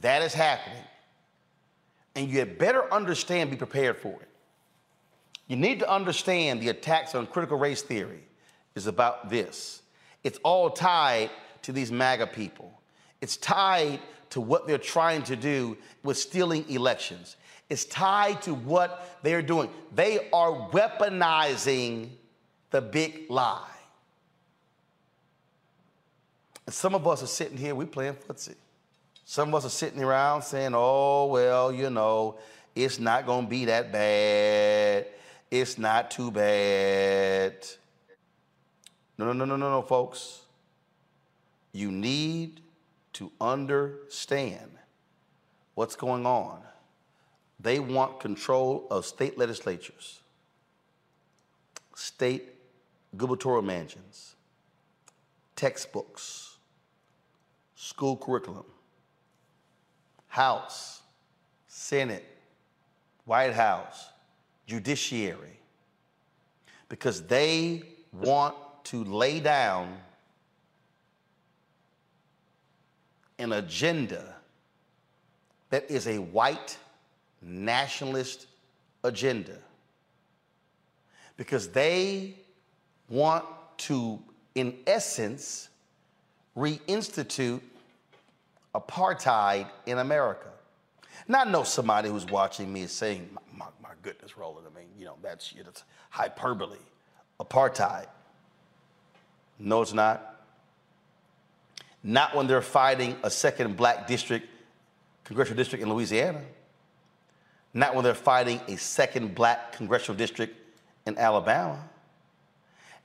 That is happening. And you had better understand, be prepared for it. You need to understand the attacks on critical race theory is about this. It's all tied to these MAGA people. It's tied to what they're trying to do with stealing elections. It's tied to what they're doing. They are weaponizing the big lie. And some of us are sitting here, we playing footsie. Some of us are sitting around saying, oh, well, you know, it's not going to be that bad. It's not too bad. No, no, no, no, no, no, folks. You need to understand what's going on. They want control of state legislatures, state gubernatorial mansions, textbooks, school curriculum, House, Senate, White House, judiciary, because they want to lay down an agenda that is a white nationalist agenda. Because they want to, in essence, reinstitute apartheid in America. Now, I know somebody who's watching me is saying, my, my, my goodness, Roland, I mean, you know, that's, you know, that's hyperbole. Apartheid. No, it's not. Not when they're fighting a second black district, congressional district in Louisiana. Not when they're fighting a second black congressional district in Alabama.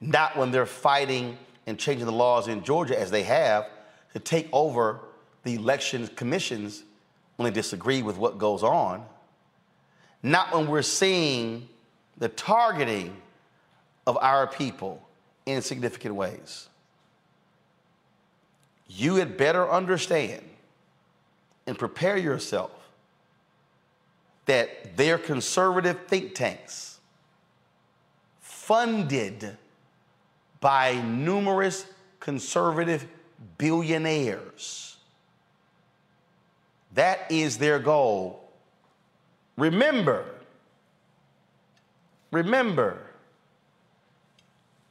Not when they're fighting and changing the laws in Georgia, as they have, to take over the election commissions when they disagree with what goes on. Not when we're seeing the targeting of our people in significant ways you had better understand and prepare yourself that their conservative think tanks, funded by numerous conservative billionaires, that is their goal. Remember, remember,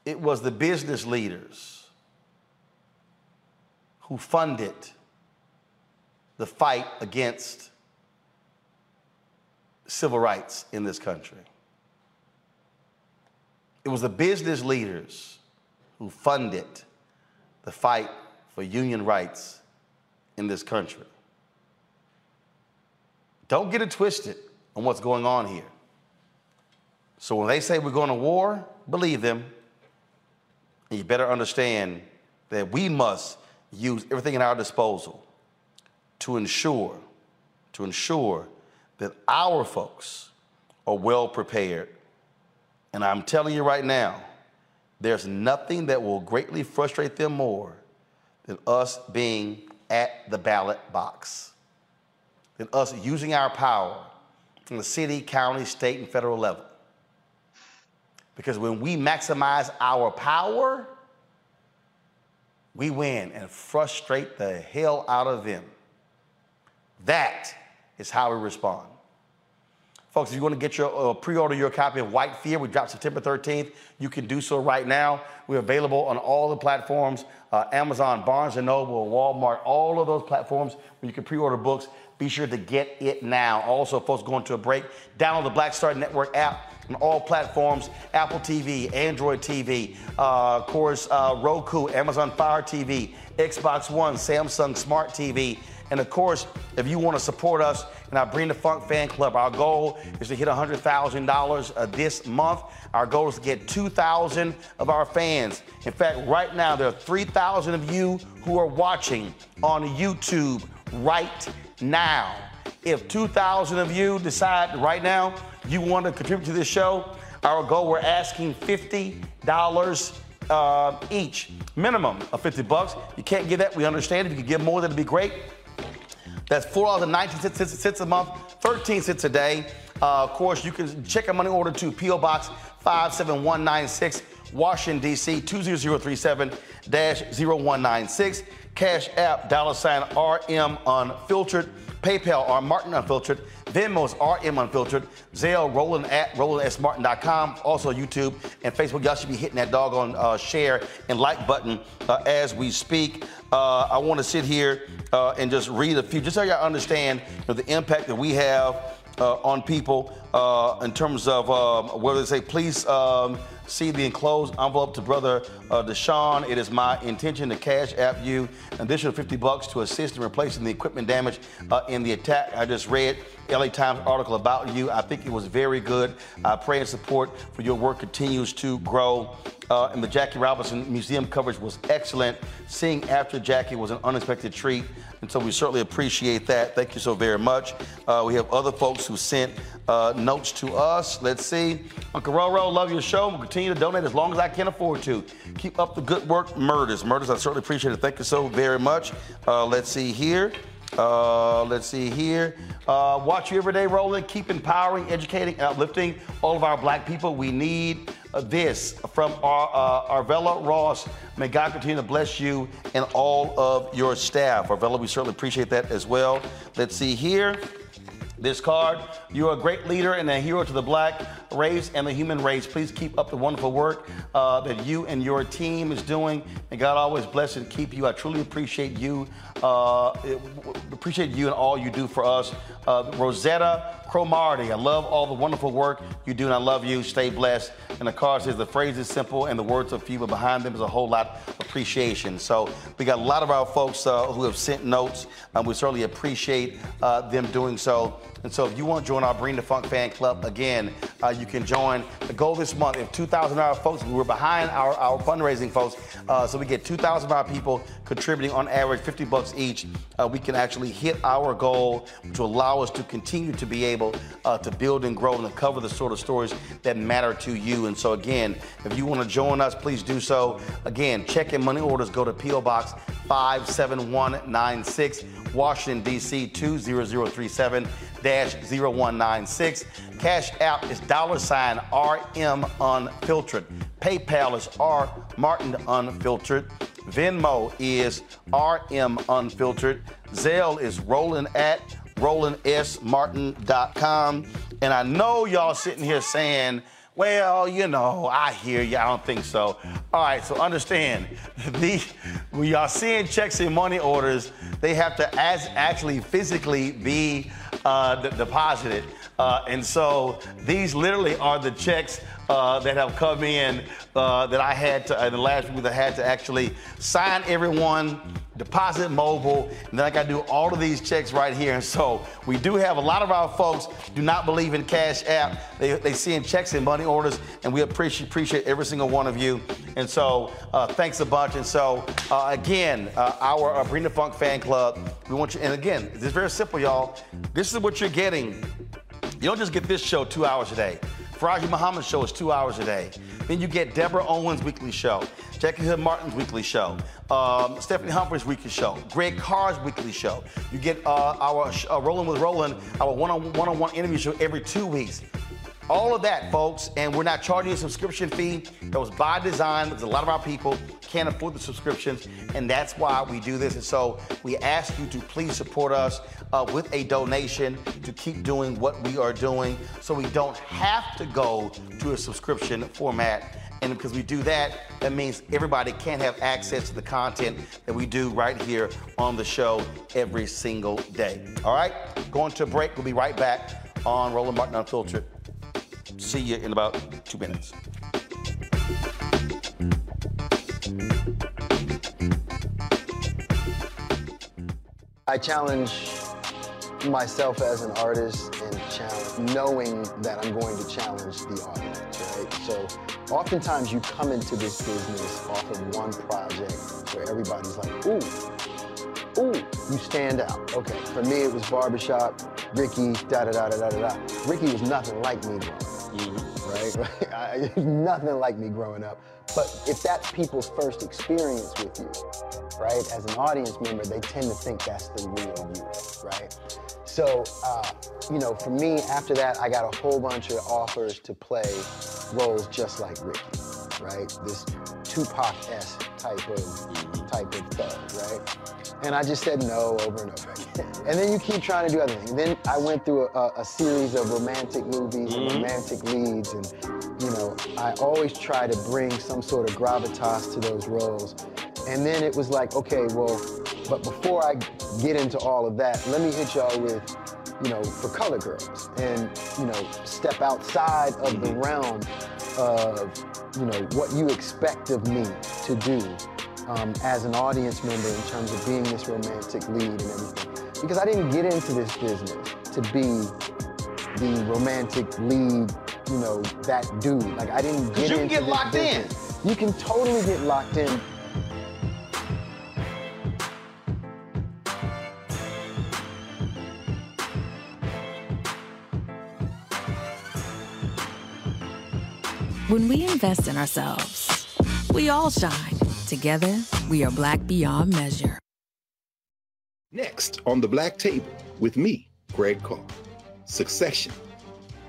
it was the business leaders who funded the fight against civil rights in this country. It was the business leaders who funded the fight for union rights in this country. Don't get it twisted on what's going on here. So when they say we're going to war, believe them. And you better understand that we must use everything at our disposal to ensure, to ensure that our folks are well prepared. And I'm telling you right now, there's nothing that will greatly frustrate them more than us being at the ballot box, than us using our power from the city, county, state, and federal level Because when we maximize our power, we win and frustrate the hell out of them. That is how we respond. Folks, if you want to get your uh, pre-order your copy of White Fear, we drop September 13th. You can do so right now. We're available on all the platforms: uh, Amazon, Barnes and Noble, Walmart, all of those platforms where you can pre-order books. Be sure to get it now. Also, folks, going to a break. Download the Black Star Network app on all platforms: Apple TV, Android TV, uh, of course, uh, Roku, Amazon Fire TV, Xbox One, Samsung Smart TV. And of course, if you want to support us in our Bring the Funk fan club, our goal is to hit $100,000 uh, this month. Our goal is to get 2,000 of our fans. In fact, right now, there are 3,000 of you who are watching on YouTube right now. If 2,000 of you decide right now you want to contribute to this show, our goal, we're asking $50 uh, each, minimum of 50 bucks. You can't get that, we understand. If you could give more, that'd be great. That's $4.19 cents a month, 13 cents a day. Uh, of course, you can check a money order to P.O. Box 57196, Washington, D.C. 20037-0196. Cash App, dollar sign RM Unfiltered. PayPal, R Martin Unfiltered. Venmo is RM Unfiltered. Zelle, Roland at RolandSMartin.com. Also YouTube and Facebook. Y'all should be hitting that doggone uh, share and like button uh, as we speak. Uh, I want to sit here uh, and just read a few, just so y'all understand you know, the impact that we have uh, on people uh, in terms of um, whether they say, please um, see the enclosed envelope to Brother uh, Deshaun. It is my intention to cash app you an additional 50 bucks to assist in replacing the equipment damage uh, in the attack. I just read LA Times article about you. I think it was very good. I pray and support for your work continues to grow. Uh, and the Jackie Robinson Museum coverage was excellent. Seeing after Jackie was an unexpected treat. And so we certainly appreciate that. Thank you so very much. Uh, we have other folks who sent uh, notes to us. Let's see. Uncle Roro, love your show. We'll continue to donate as long as I can afford to. Keep up the good work, Murders. Murders, I certainly appreciate it. Thank you so very much. Uh, let's see here. Uh, let's see here. Uh, watch you every day, Roland. Keep empowering, educating, and uplifting all of our black people. We need uh, this from our, uh, Arvella Ross. May God continue to bless you and all of your staff. Arvella, we certainly appreciate that as well. Let's see here this card. You're a great leader and a hero to the black race and the human race. Please keep up the wonderful work uh, that you and your team is doing. And God always bless and keep you. I truly appreciate you. Uh, appreciate you and all you do for us. Uh, Rosetta Cromarty, I love all the wonderful work you do, and I love you. Stay blessed. And the card says the phrase is simple and the words are few, but behind them is a whole lot of appreciation. So we got a lot of our folks uh, who have sent notes, and we certainly appreciate uh, them doing so. And so if you want to join our Bring the Funk fan club, again, uh, you can join. The goal this month, if 2,000 of our folks, we were behind our, our fundraising folks, uh, so we get 2,000 of our people contributing on average 50 bucks each, uh, we can actually hit our goal, will allow us to continue to be able uh, to build and grow and to cover the sort of stories that matter to you. And so again, if you want to join us, please do so. Again, check in money orders, go to P.O. Box 57196, Washington, D.C. 20037. 0196. Cash App is dollar sign RM Unfiltered. PayPal is R Martin Unfiltered. Venmo is RM Unfiltered. Zelle is Roland at RolandSMartin.com. And I know y'all sitting here saying, well, you know, I hear you. I don't think so. All right, so understand, the, when y'all seeing checks and money orders, they have to as, actually physically be uh, deposited. Uh, and so these literally are the checks uh, that have come in uh, that I had to, in the last week, I had to actually sign everyone, deposit mobile, and then I got to do all of these checks right here. And so we do have a lot of our folks do not believe in Cash App. They, they see in checks and money orders, and we appreciate, appreciate every single one of you. And so uh, thanks a bunch. And so uh, again, uh, our uh, Funk fan club, we want you, and again, it's very simple, y'all. This is what you're getting. You don't just get this show two hours a day. Faraji Muhammad's show is two hours a day. Then you get Deborah Owens' weekly show, Jackie Hood Martin's weekly show, um, Stephanie Humphrey's weekly show, Greg Carr's weekly show. You get uh, our uh, Rolling with Roland, our one-on-one interview show every two weeks. All of that, folks, and we're not charging a subscription fee. That was by design because a lot of our people can't afford the subscriptions, and that's why we do this. And so we ask you to please support us uh, with a donation to keep doing what we are doing so we don't have to go to a subscription format. And because we do that, that means everybody can have access to the content that we do right here on the show every single day. All right, going to a break. We'll be right back on Roland Martin Unfiltered. See you in about two minutes. I challenge myself as an artist and challenge, knowing that I'm going to challenge the audience, right? So oftentimes you come into this business off of one project where everybody's like, ooh, ooh, you stand out. Okay, for me it was Barbershop, Ricky, da da da da da da. Ricky was nothing like me growing up, right? Nothing like me growing up. But if that's people's first experience with you, right, as an audience member, they tend to think that's the real you, right? So, uh, you know, for me, after that, I got a whole bunch of offers to play roles just like Ricky, right? This Tupac-esque type of type of thug, right? And I just said no over and over again. And then you keep trying to do other things. Then I went through a, a series of romantic movies and Mhm. romantic leads, and you know, I always try to bring some sort of gravitas to those roles. And then it was like, okay, well, but before I get into all of that, let me hit y'all with, you know, for color girls, and you know, step outside of the realm of, you know, what you expect of me to do um, as an audience member in terms of being this romantic lead and everything. Because I didn't get into this business to be the romantic lead, you know, that dude. Like I didn't get you can get locked in. You can totally get locked in. When we invest in ourselves, we all shine. Together, we are black beyond measure. Next on the Black Table with me, Greg Carr. Secession.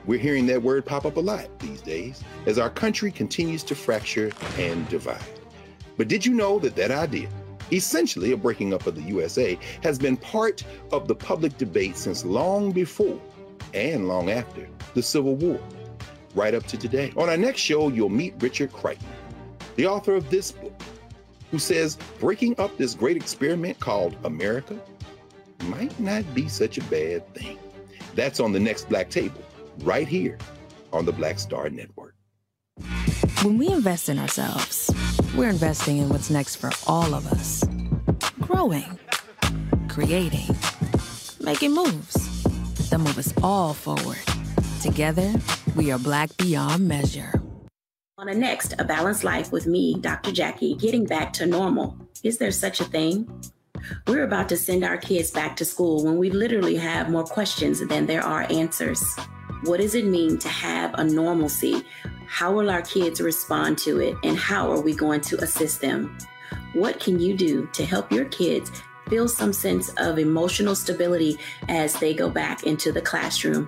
We're hearing that word pop up a lot these days as our country continues to fracture and divide. But did you know that that idea, essentially a breaking up of the USA, has been part of the public debate since long before and long after the Civil War, right up to today? On our next show, you'll meet Richard Kreitner, the author of this book, who says breaking up this great experiment called America might not be such a bad thing. That's on the next Black Table, right here on the Black Star Network. When we invest in ourselves, we're investing in what's next for all of us. Growing, creating, making moves that move us all forward. Together, we are black beyond measure. On a next, A Balanced Life with me, Dr. Jackie, getting back to normal. Is there such a thing? We're about to send our kids back to school when we literally have more questions than there are answers. What does it mean to have a normalcy? How will our kids respond to it? And how are we going to assist them? What can you do to help your kids feel some sense of emotional stability as they go back into the classroom?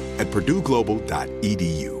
at purdueglobal.edu.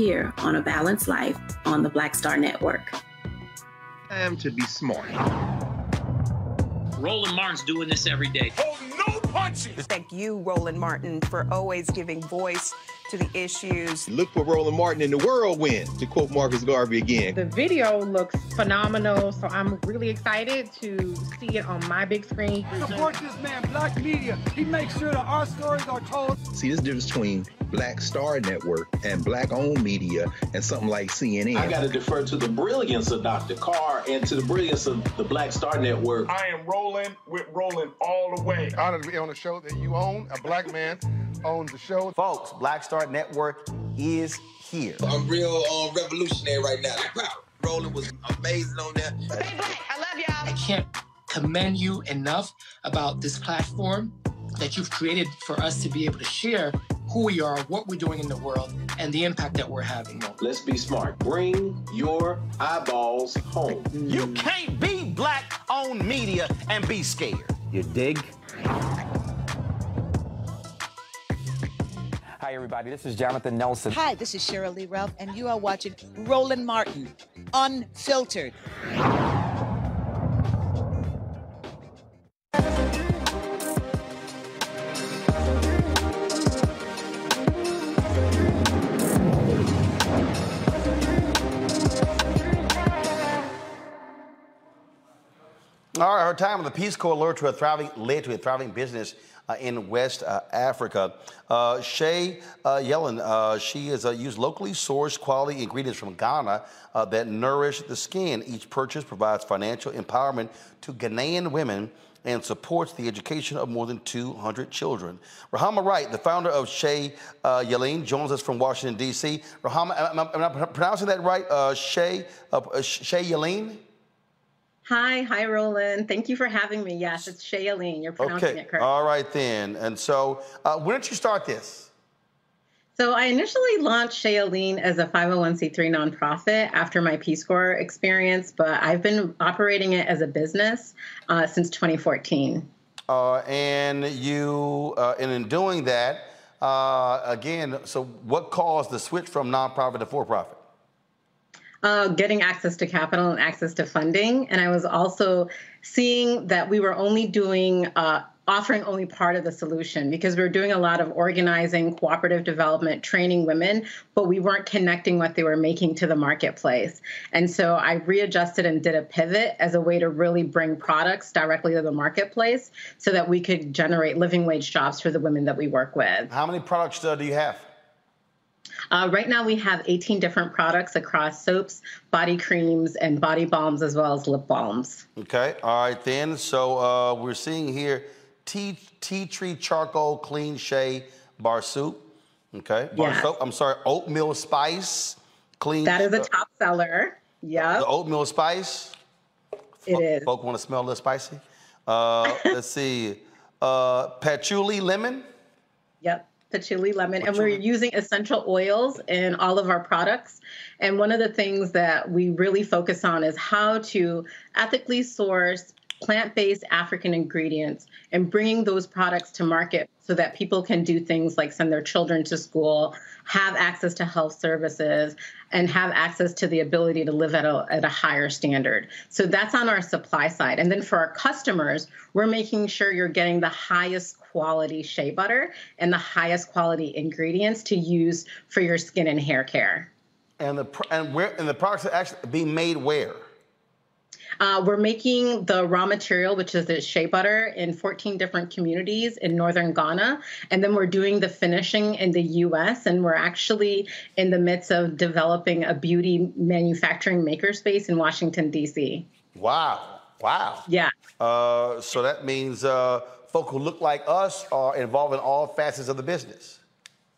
here on A Balanced Life on the Black Star Network. Time to be smart. Roland Martin's doing this every day. Oh, no punches! Thank you, Roland Martin, for always giving voice to the issues. Look for Roland Martin in the whirlwind, to quote Marcus Garvey again. The video looks phenomenal, so I'm really excited to see it on my big screen. Support this man, Black Media. He makes sure that our stories are told. See, this difference between Black Star Network and Black owned media and something like CNN. I got to defer to the brilliance of Dr. Carr and to the brilliance of the Black Star Network. I am rolling with rolling all the way. Honored to be on a show that you own. A black man owns the show. Folks, Black Star Network is here. I'm real um, revolutionary right now. Roland was amazing on there. I love y'all. I can't commend you enough about this platform that you've created for us to be able to share who we are, what we're doing in the world, and the impact that we're having. Let's be smart. Bring your eyeballs home. You can't be black on media and be scared. You dig? Hi, everybody. This is Jonathan Nelson. Hi, this is Sheryl Lee Ralph, and you are watching Roland Martin, Unfiltered. Right, our time of the Peace Corps led to a thriving, led to a thriving business uh, in West uh, Africa. Uh, Shea uh, Yeleen, uh, she has uh, used locally sourced quality ingredients from Ghana that nourish the skin. Each purchase provides financial empowerment to Ghanaian women and supports the education of more than 200 children. Rahama Wright, the founder of Shea uh, Yeleen, joins us from Washington, D.C. Rahama, am, am, I pronouncing that right? Shea, Shea Yeleen? Hi, hi, Roland. Thank you for having me. Yes, it's Shea Yeleen. You're pronouncing okay. it correctly. All right, then. And so, uh, when did you start this? So, I initially launched Shea Yeleen as a 501c3 nonprofit after my Peace Corps experience, but I've been operating it as a business uh, since 2014. Uh, and you, uh, and in doing that, uh, again, so what caused the switch from nonprofit to for profit? Uh, getting access to capital and access to funding. And I was also seeing that we were only doing, uh, offering only part of the solution because we were doing a lot of organizing, cooperative development, training women, but we weren't connecting what they were making to the marketplace. And so I readjusted and did a pivot as a way to really bring products directly to the marketplace so that we could generate living wage jobs for the women that we work with. How many products uh, do you have? Uh, right now, we have 18 different products across soaps, body creams, and body balms, as well as lip balms. Okay, all right then. So uh, we're seeing here tea, tea tree charcoal clean shea bar soup. Okay, bar Yes. soap. I'm sorry, oatmeal spice Clean. That is a uh, top seller. Yeah. The oatmeal spice. It is. Folk want to smell a little spicy. Uh, let's see. Uh, patchouli lemon. Yep. Patchouli lemon. And we're using essential oils in all of our products. And one of the things that we really focus on is how to ethically source plant based African ingredients and bringing those products to market so that people can do things like send their children to school, have access to health services, and have access to the ability to live at a, at a higher standard. So that's on our supply side. And then for our customers, we're making sure you're getting the highest quality shea butter and the highest quality ingredients to use for your skin and hair care. And the and where and the products are actually being made where? Uh, we're making the raw material, which is the shea butter, in 14 different communities in northern Ghana. And then we're doing the finishing in the US. And we're actually in the midst of developing a beauty manufacturing makerspace in Washington, D.C. Wow. Wow. Yeah. Uh, so that means uh, folk who look like us are involved in all facets of the business.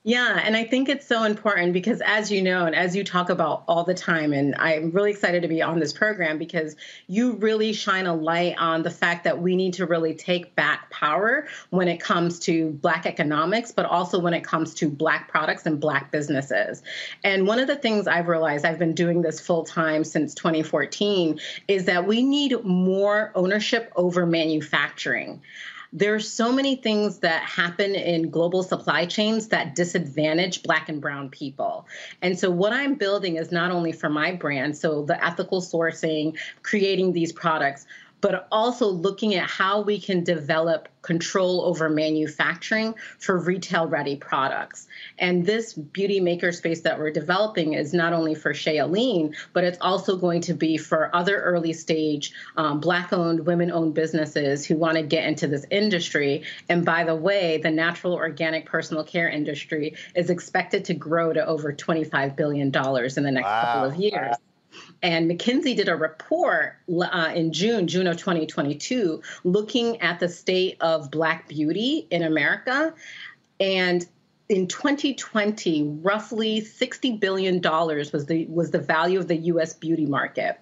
Yeah, and I think it's so important because, as you know, and as you talk about all the time, and I'm really excited to be on this program because you really shine a light on the fact that we need to really take back power when it comes to Black economics, but also when it comes to Black products and Black businesses. And one of the things I've realized, I've been doing this full time since 2014, is that we need more ownership over manufacturing there's so many things that happen in global supply chains that disadvantage black and brown people. And so what I'm building is not only for my brand, so the ethical sourcing, creating these products, but also looking at how we can develop control over manufacturing for retail ready products. And this beauty maker space that we're developing is not only for Shea Yeleen, but it's also going to be for other early stage um, Black owned, women owned businesses who want to get into this industry. And by the way, the natural organic personal care industry is expected to grow to over $25 billion in the next wow. couple of years. And McKinsey did a report uh, in June, June of 2022, looking at the state of Black beauty in America. And in 2020, roughly 60 billion dollars was the was the value of the U.S. beauty market.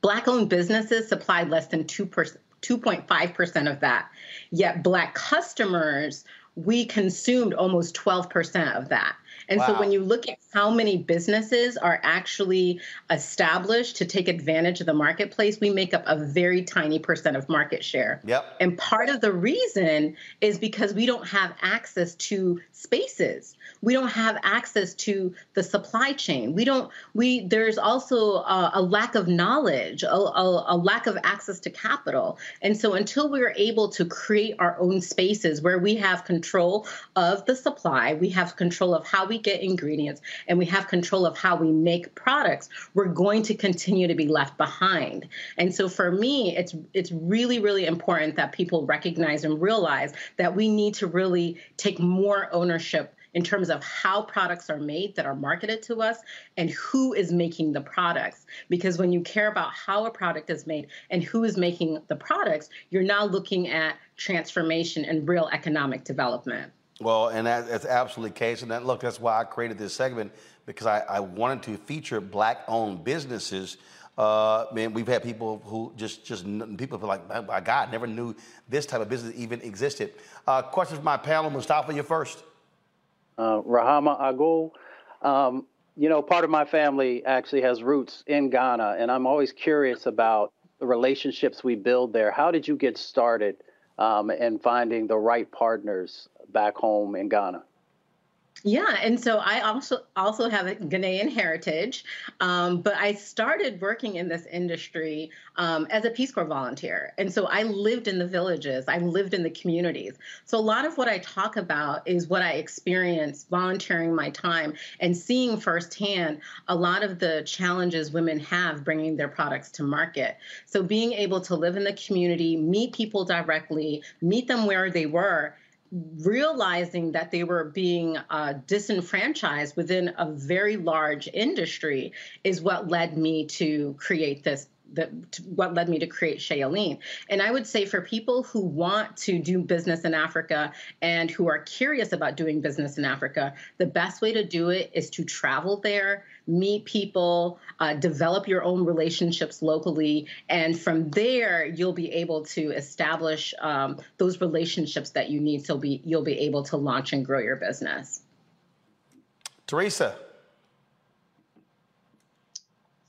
Black-owned businesses supplied less than two 2.5% of that. Yet Black customers, we consumed almost 12% of that. And wow. so when you look at how many businesses are actually established to take advantage of the marketplace, we make up a very tiny percent of market share. Yep. And part of the reason is because we don't have access to spaces. We don't have access to the supply chain. We don't we there's also a, a lack of knowledge, a, a, a lack of access to capital. And so until we're able to create our own spaces where we have control of the supply, we have control of how we get ingredients, and we have control of how we make products, we're going to continue to be left behind. And so for me, it's it's really, really important that people recognize and realize that we need to really take more ownership in terms of how products are made that are marketed to us and who is making the products. Because when you care about how a product is made and who is making the products, you're now looking at transformation and real economic development. Well, and that, that's absolutely the case. And that, look, that's why I created this segment because I, I wanted to feature black-owned businesses. Uh, man, we've had people who just just people feel like, my God, never knew this type of business even existed. Uh, questions from my panel, Mustafa, you first. Uh, Rahama Agul. Um, you know, part of my family actually has roots in Ghana, and I'm always curious about the relationships we build there. How did you get started um, in finding the right partners back home in Ghana? Yeah, and so I also also have a Ghanaian heritage, um, but I started working in this industry um, as a Peace Corps volunteer, and so I lived in the villages, I lived in the communities. So a lot of what I talk about is what I experienced volunteering my time and seeing firsthand a lot of the challenges women have bringing their products to market. So being able to live in the community, meet people directly, meet them where they were realizing that they were being uh, disenfranchised within a very large industry is what led me to create this the, what led me to create Shea Yeleen. And I would say for people who want to do business in Africa and who are curious about doing business in Africa, the best way to do it is to travel there, meet people, uh, develop your own relationships locally, and from there you'll be able to establish um, those relationships that you need so be you'll be able to launch and grow your business. Teresa.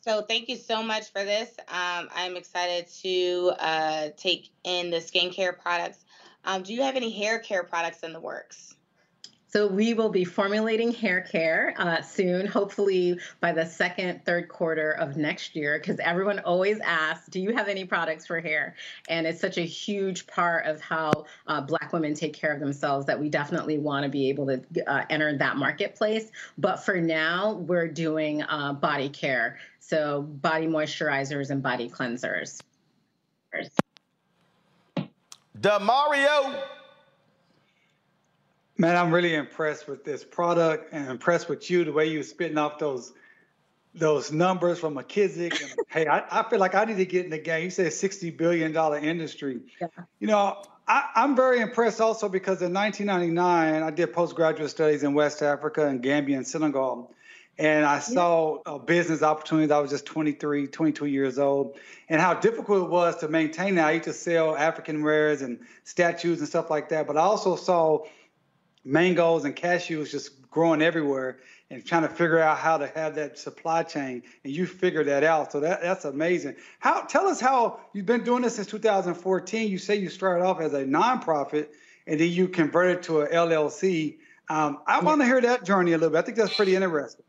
So thank you so much for this. Um, I'm excited to uh, take in the skincare products. Um, do you have any hair care products in the works? So we will be formulating hair care uh, soon, hopefully by the second, third quarter of next year, because everyone always asks, do you have any products for hair? And it's such a huge part of how uh, Black women take care of themselves that we definitely want to be able to uh, enter that marketplace. But for now, we're doing uh, body care. So body moisturizers and body cleansers. Damario. Man, I'm really impressed with this product and impressed with you, the way you're spitting off those those numbers from McKissick. And, hey, I, I feel like I need to get in the game. You said $60 billion industry. Yeah. You know, I, am very impressed also because in 1999, I did postgraduate studies in West Africa and Gambia and Senegal. And I saw a business opportunities. I was just 23, 22 years old, and how difficult it was to maintain that. I used to sell African wares and statues and stuff like that. But I also saw mangoes and cashews just growing everywhere and trying to figure out how to have that supply chain. And you figured that out. So that that's amazing. How tell us how you've been doing this since 2014 you say you started off as a nonprofit and then you converted to a llc um, i want to hear that journey a little bit. I think that's pretty interesting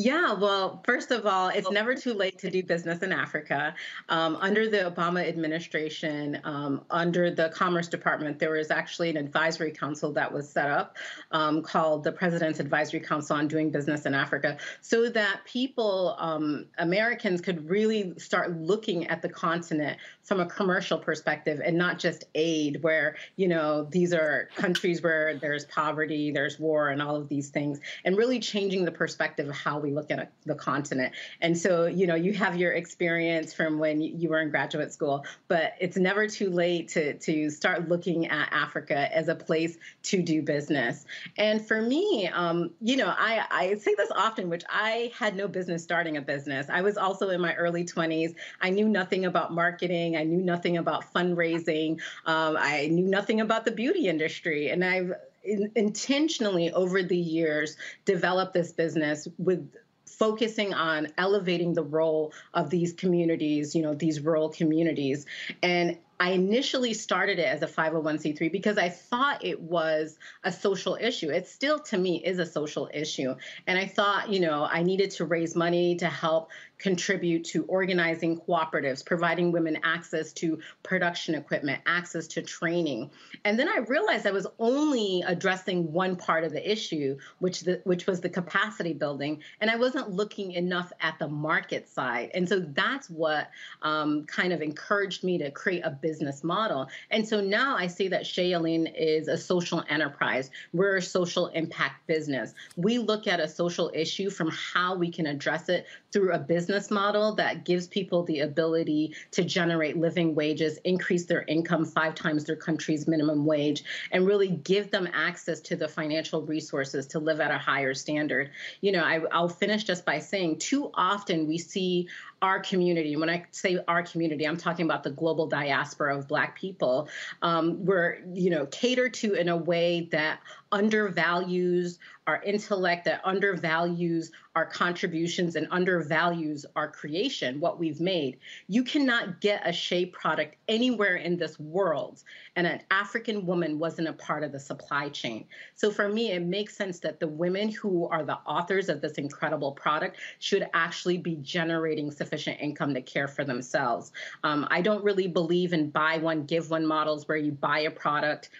yeah, well, first of all, it's never too late to do business in Africa. Um, under the Obama administration, um, under the Commerce Department, there was actually an advisory council that was set up um, called the President's Advisory Council on Doing Business in Africa, so that people, um, Americans, could really start looking at the continent from a commercial perspective and not just aid, where, you know, these are countries where there's poverty, there's war, and all of these things, and really changing the perspective of how we look at a, the continent. And so, you know, you have your experience from when you were in graduate school, but it's never too late to, to start looking at Africa as a place to do business. And for me, um, you know, I, I say this often, which I had no business starting a business. I was also in my early 20s. I knew nothing about marketing. I knew nothing about fundraising. Um, I knew nothing about the beauty industry. And I've in, intentionally over the years developed this business with focusing on elevating the role of these communities, you know, these rural communities. And I initially started it as a 501c3 because I thought it was a social issue. It still, to me, is a social issue. And I thought, you know, I needed to raise money to help contribute to organizing cooperatives, providing women access to production equipment, access to training. And then I realized I was only addressing one part of the issue, which the, which was the capacity building, and I wasn't looking enough at the market side. And so that's what um, kind of encouraged me to create a business model. And so now I see that Shea Yeleen is a social enterprise. We're a social impact business. We look at a social issue from how we can address it through a business model that gives people the ability to generate living wages, increase their income five times their country's minimum wage, and really give them access to the financial resources to live at a higher standard. You know, I, I'll finish just by saying too often we see our community, when I say our community, I'm talking about the global diaspora of Black people, um, we're, you know, catered to in a way that undervalues our intellect, that undervalues our contributions and undervalues our creation, what we've made. You cannot get a Shea product anywhere in this world, and an African woman wasn't a part of the supply chain. So for me, it makes sense that the women who are the authors of this incredible product should actually be generating sufficient income to care for themselves. Um, I don't really believe in buy one, give one models where you buy a product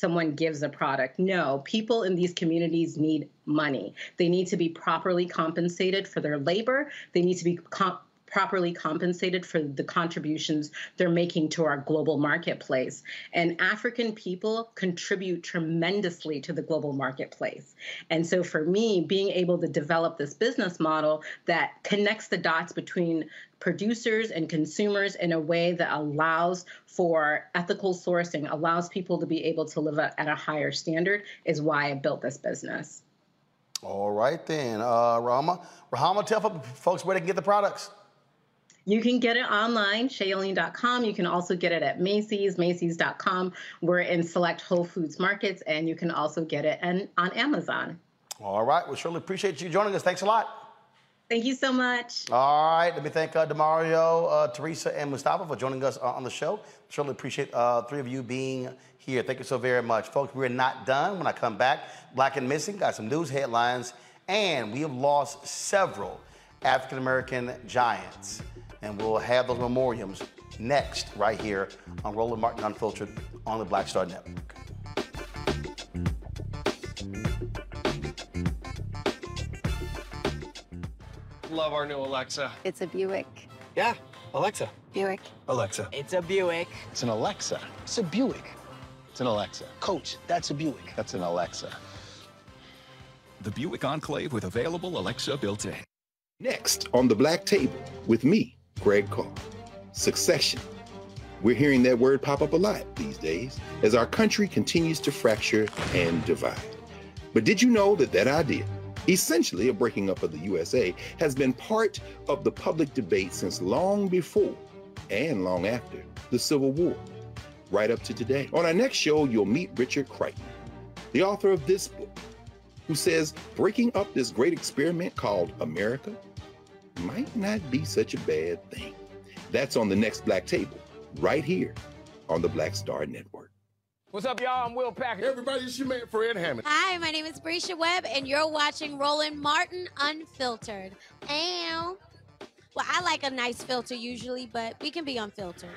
someone gives a product. No, people in these communities need money. They need to be properly compensated for their labor. They need to be comp- properly compensated for the contributions they're making to our global marketplace. And African people contribute tremendously to the global marketplace. And so for me, being able to develop this business model that connects the dots between producers and consumers in a way that allows for ethical sourcing, allows people to be able to live at a higher standard, is why I built this business. All right, then. Uh, Rahama, Rahama, tell folks where they can get the products. You can get it online, sheayeleen.com. You can also get it at Macy's, Macy's.com. We're in select Whole Foods markets, and you can also get it on Amazon. All right. Well, surely appreciate you joining us. Thanks a lot. Thank you so much. All right. Let me thank uh, Damario, uh, Teresa, and Mustafa for joining us uh, on the show. Surely appreciate uh, three of you being here. Thank you so very much. Folks, we're not done. When I come back, Black and Missing, got some news headlines, and we have lost several African American giants. And we'll have those memoriams next, right here on Roland Martin Unfiltered on the Black Star Network. Love our new Alexa. It's a Buick. Yeah, Alexa. Buick. Alexa. It's a Buick. It's an Alexa. It's a Buick. It's an Alexa. Coach, that's a Buick. That's an Alexa. The Buick Enclave with available Alexa built in. Next on the Black Table with me, Greg Carr. Secession. We're hearing that word pop up a lot these days as our country continues to fracture and divide. But did you know that that idea essentially a breaking up of the USA, has been part of the public debate since long before and long after the Civil War, right up to today. On our next show, you'll meet Richard Kreitner, the author of this book, who says breaking up this great experiment called America might not be such a bad thing. That's on the next Black Table, right here on the Black Star Network. What's up, y'all? I'm Will Packer. Everybody, it's your man Fred Hammond. Hi, my name is Bresha Webb, and you're watching Roland Martin Unfiltered. Ow. Well, I like a nice filter usually, but we can be unfiltered.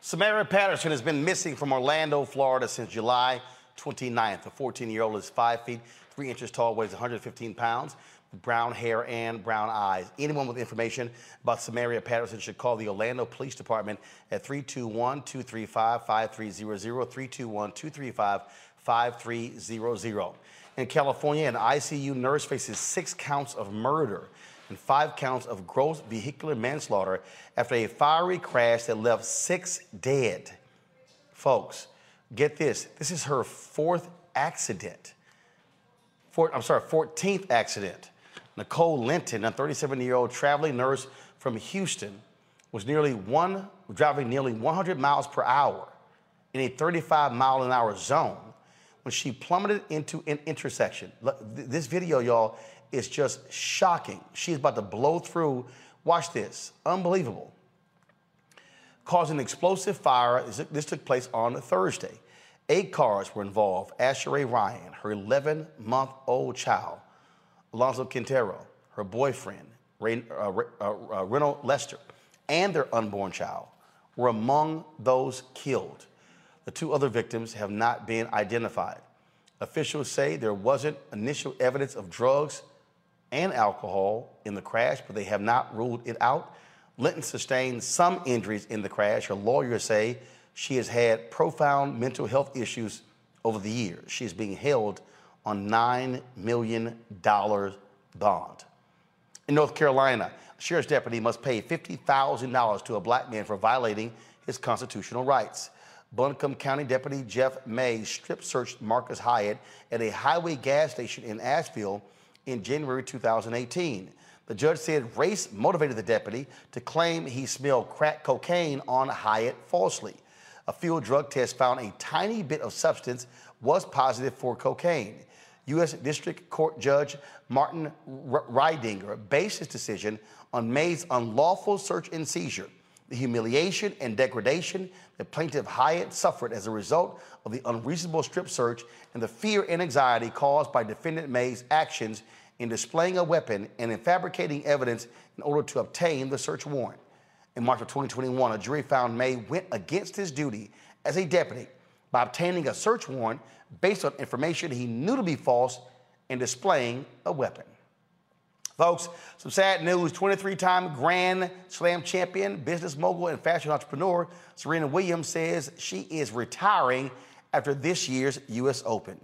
Samaria Patterson has been missing from Orlando, Florida since July 29th. The 14 year old is 5 feet, 3 inches tall, weighs 115 pounds, brown hair and brown eyes. Anyone with information about Samaria Patterson should call the Orlando Police Department at 321 235 5300. 321 235 5300. In California, an ICU nurse faces six counts of murder and five counts of gross vehicular manslaughter after a fiery crash that left six dead. Folks, get this this is her fourth accident. Four, I'm sorry, 14th accident. Nicole Linton, a 37 year old traveling nurse from Houston, was nearly one, driving nearly 100 miles per hour in a 35 mile an hour zone when she plummeted into an intersection. This video, y'all, is just shocking. She's about to blow through. Watch this. Unbelievable. Causing explosive fire. This took place on Thursday. Eight cars were involved. Asheray Ryan, her 11 month old child, Alonzo Quintero, her boyfriend, Ray, uh, uh, uh, Lester, and their unborn child were among those killed. The two other victims have not been identified. Officials say there wasn't initial evidence of drugs and alcohol in the crash, but they have not ruled it out. Linton sustained some injuries in the crash. Her lawyers say she has had profound mental health issues over the years. She is being held on $9 million bond. In North Carolina, a sheriff's deputy must pay $50,000 to a black man for violating his constitutional rights. Buncombe County Deputy Jeff May strip searched Marcus Hyatt at a highway gas station in Asheville in January 2018. The judge said race motivated the deputy to claim he smelled crack cocaine on Hyatt falsely. A field drug test found a tiny bit of substance was positive for cocaine. U.S. District Court Judge Martin Reidinger based his decision on May's unlawful search and seizure, the humiliation and degradation that plaintiff Hyatt suffered as a result of the unreasonable strip search and the fear and anxiety caused by defendant May's actions in displaying a weapon and in fabricating evidence in order to obtain the search warrant. In March of 2021, a jury found May went against his duty as a deputy by obtaining a search warrant based on information he knew to be false and displaying a weapon. Folks, some sad news 23 time Grand Slam champion, business mogul, and fashion entrepreneur Serena Williams says she is retiring after this year's U.S. Open.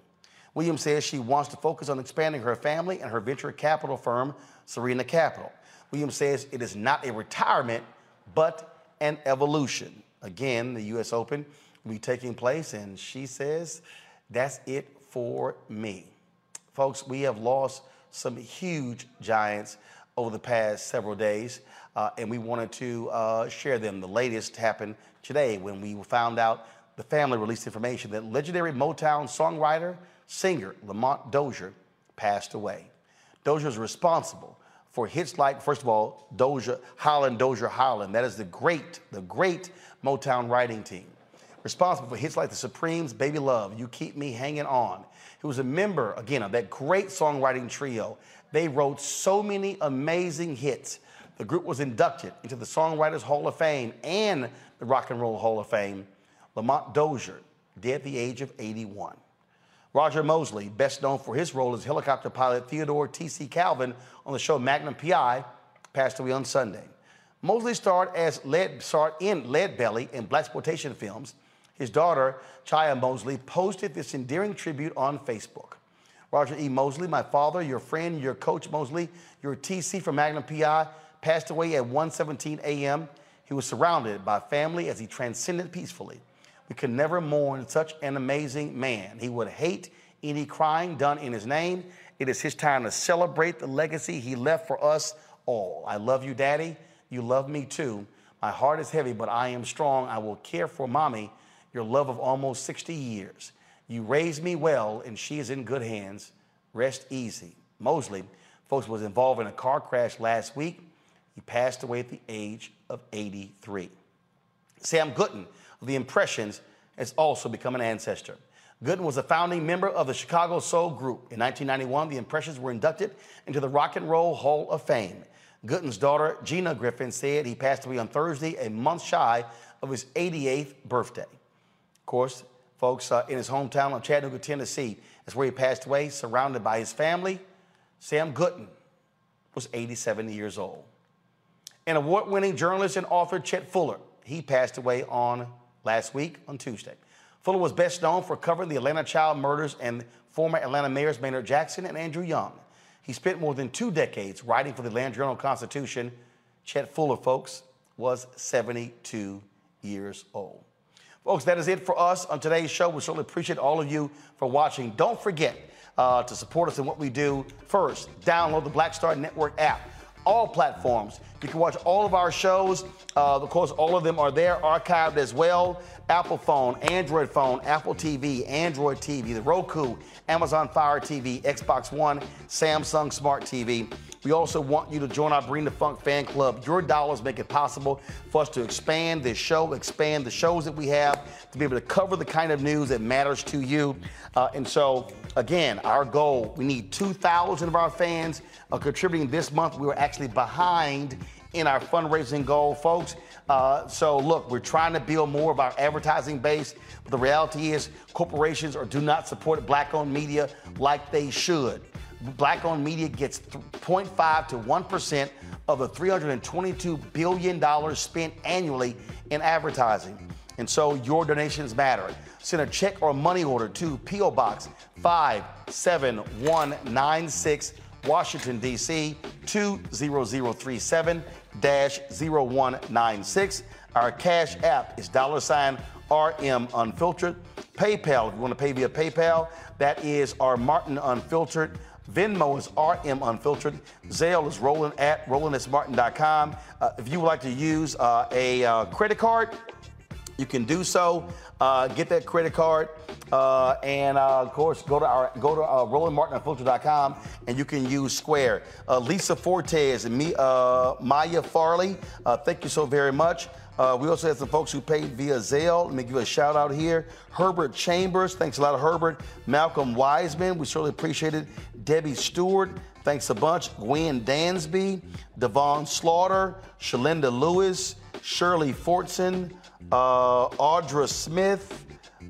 Williams says she wants to focus on expanding her family and her venture capital firm, Serena Capital. Williams says it is not a retirement, but an evolution. Again, the U.S. Open will be taking place, and she says that's it for me. Folks, we have lost some huge giants over the past several days, uh, and we wanted to uh, share them. The latest happened today when we found out the family released information that legendary Motown songwriter, singer Lamont Dozier passed away. Dozier is responsible for hits like, first of all, Dozier, Holland, Dozier, Holland. That is the great, the great Motown writing team. Responsible for hits like The Supremes, Baby Love, You Keep Me Hanging On. He was a member, again, of that great songwriting trio. They wrote so many amazing hits. The group was inducted into the Songwriters Hall of Fame and the Rock and Roll Hall of Fame. Lamont Dozier, dead at the age of 81. Roger Mosley, best known for his role as helicopter pilot Theodore T.C. Calvin on the show Magnum P.I., passed away on Sunday. Mosley starred as lead, starred in Lead Belly and blaxploitation films. His daughter, Chaya Mosley, posted this endearing tribute on Facebook. Roger E. Mosley, my father, your friend, your coach Mosley, your TC from Magnum PI, passed away at 1:17 a.m. He was surrounded by family as he transcended peacefully. We could never mourn such an amazing man. He would hate any crying done in his name. It is his time to celebrate the legacy he left for us all. I love you, Daddy. You love me too. My heart is heavy, but I am strong. I will care for mommy, your love of almost 60 years. You raised me well, and she is in good hands. Rest easy. Mosley, folks, was involved in a car crash last week. He passed away at the age of 83. Sam Gooden the Impressions has also become an ancestor. Gooden was a founding member of the Chicago Soul Group. In 1991, the Impressions were inducted into the Rock and Roll Hall of Fame. Gooden's daughter, Gina Griffin, said he passed away on Thursday, a month shy of his 88th birthday. Of course, folks, uh, in his hometown of Chattanooga, Tennessee, that's where he passed away, surrounded by his family. Sam Gooden was 87 years old. And award winning journalist and author Chet Fuller, he passed away on last week on Tuesday. Fuller was best known for covering the Atlanta child murders and former Atlanta mayors Maynard Jackson and Andrew Young. He spent more than two decades writing for the Atlanta Journal Constitution. Chet Fuller, folks, was 72 years old. Folks, that is it for us on today's show. We certainly appreciate all of you for watching. Don't forget uh, to support us in what we do. First, download the Black Star Network app all platforms. You can watch all of our shows. Uh, of course, all of them are there archived as well. Apple phone, Android phone, Apple TV, Android TV, the Roku, Amazon Fire TV, Xbox One, Samsung Smart TV. We also want you to join our Bring the Funk fan club. Your dollars make it possible for us to expand this show, expand the shows that we have, to be able to cover the kind of news that matters to you. Uh, and so, again, our goal we need 2,000 of our fans uh, contributing this month. We were actually behind in our fundraising goal, folks. Uh, so, look, we're trying to build more of our advertising base. But the reality is, corporations are, do not support black owned media like they should black owned media gets 0.5 to 1% of the $322 billion spent annually in advertising. And so your donations matter. Send a check or money order to P.O. Box 57196, Washington, D.C. 20037 0196. Our cash app is dollar sign RM Unfiltered. PayPal, if you want to pay via PayPal, that is our Martin Unfiltered. Venmo is RM Unfiltered. Zelle is Roland at rolandsmartin.com. Uh, if you would like to use uh, a uh, credit card, you can do so. Uh, get that credit card, uh, and uh, of course, go to our go to uh, and you can use Square. Uh, Lisa Fortes and me, uh, Maya Farley, uh, thank you so very much. Uh, we also had some folks who paid via Zelle. Let me give a shout out here. Herbert Chambers, thanks a lot, Herbert. Malcolm Wiseman, we certainly appreciate it. Debbie Stewart, thanks a bunch. Gwen Dansby, Devon Slaughter, Shalinda Lewis, Shirley Fortson, uh, Audra Smith,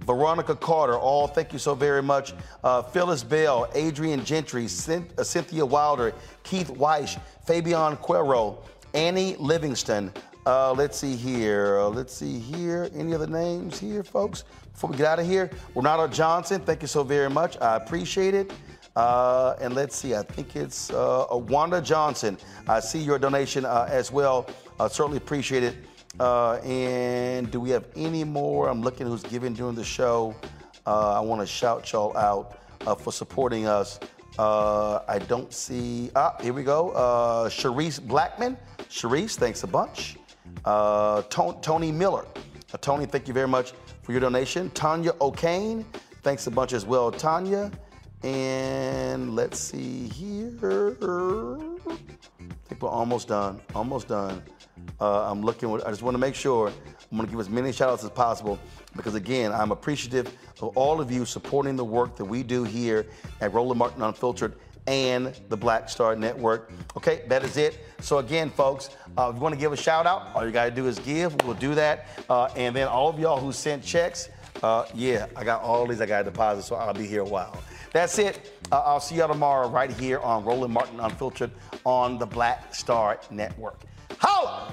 Veronica Carter, all thank you so very much. Uh, Phyllis Bell, Adrian Gentry, uh, Cynthia Wilder, Keith Weish, Fabian Cuero, Annie Livingston. Uh, let's see here. Uh, let's see here. Any other names here, folks? Before we get out of here, Renato Johnson, thank you so very much. I appreciate it. Uh, and let's see, I think it's uh, Wanda Johnson. I see your donation uh, as well. I certainly appreciate it. Uh, and do we have any more? I'm looking who's giving during the show. Uh, I want to shout y'all out uh, for supporting us. Uh, I don't see. Ah, here we go. Uh, Blackman. Sharice, thanks a bunch. Uh, Ton- Tony Miller. Uh, Tony, thank you very much for your donation. Tanya O'Kane, thanks a bunch as well, Tanya. And let's see here. I think we're almost done. Almost done. Uh, I'm looking. I just want to make sure. I'm going to give as many shout outs as possible because, again, I'm appreciative of all of you supporting the work that we do here at Roland Martin Unfiltered and the Black Star Network. Okay, that is it. So, again, folks, uh, if you want to give a shout out, all you got to do is give. We'll do that. Uh, and then all of y'all who sent checks, uh, yeah, I got all these I got to deposit, so I'll be here a while. That's it. Uh, I'll see y'all tomorrow right here on Roland Martin Unfiltered on the Black Star Network. Holla!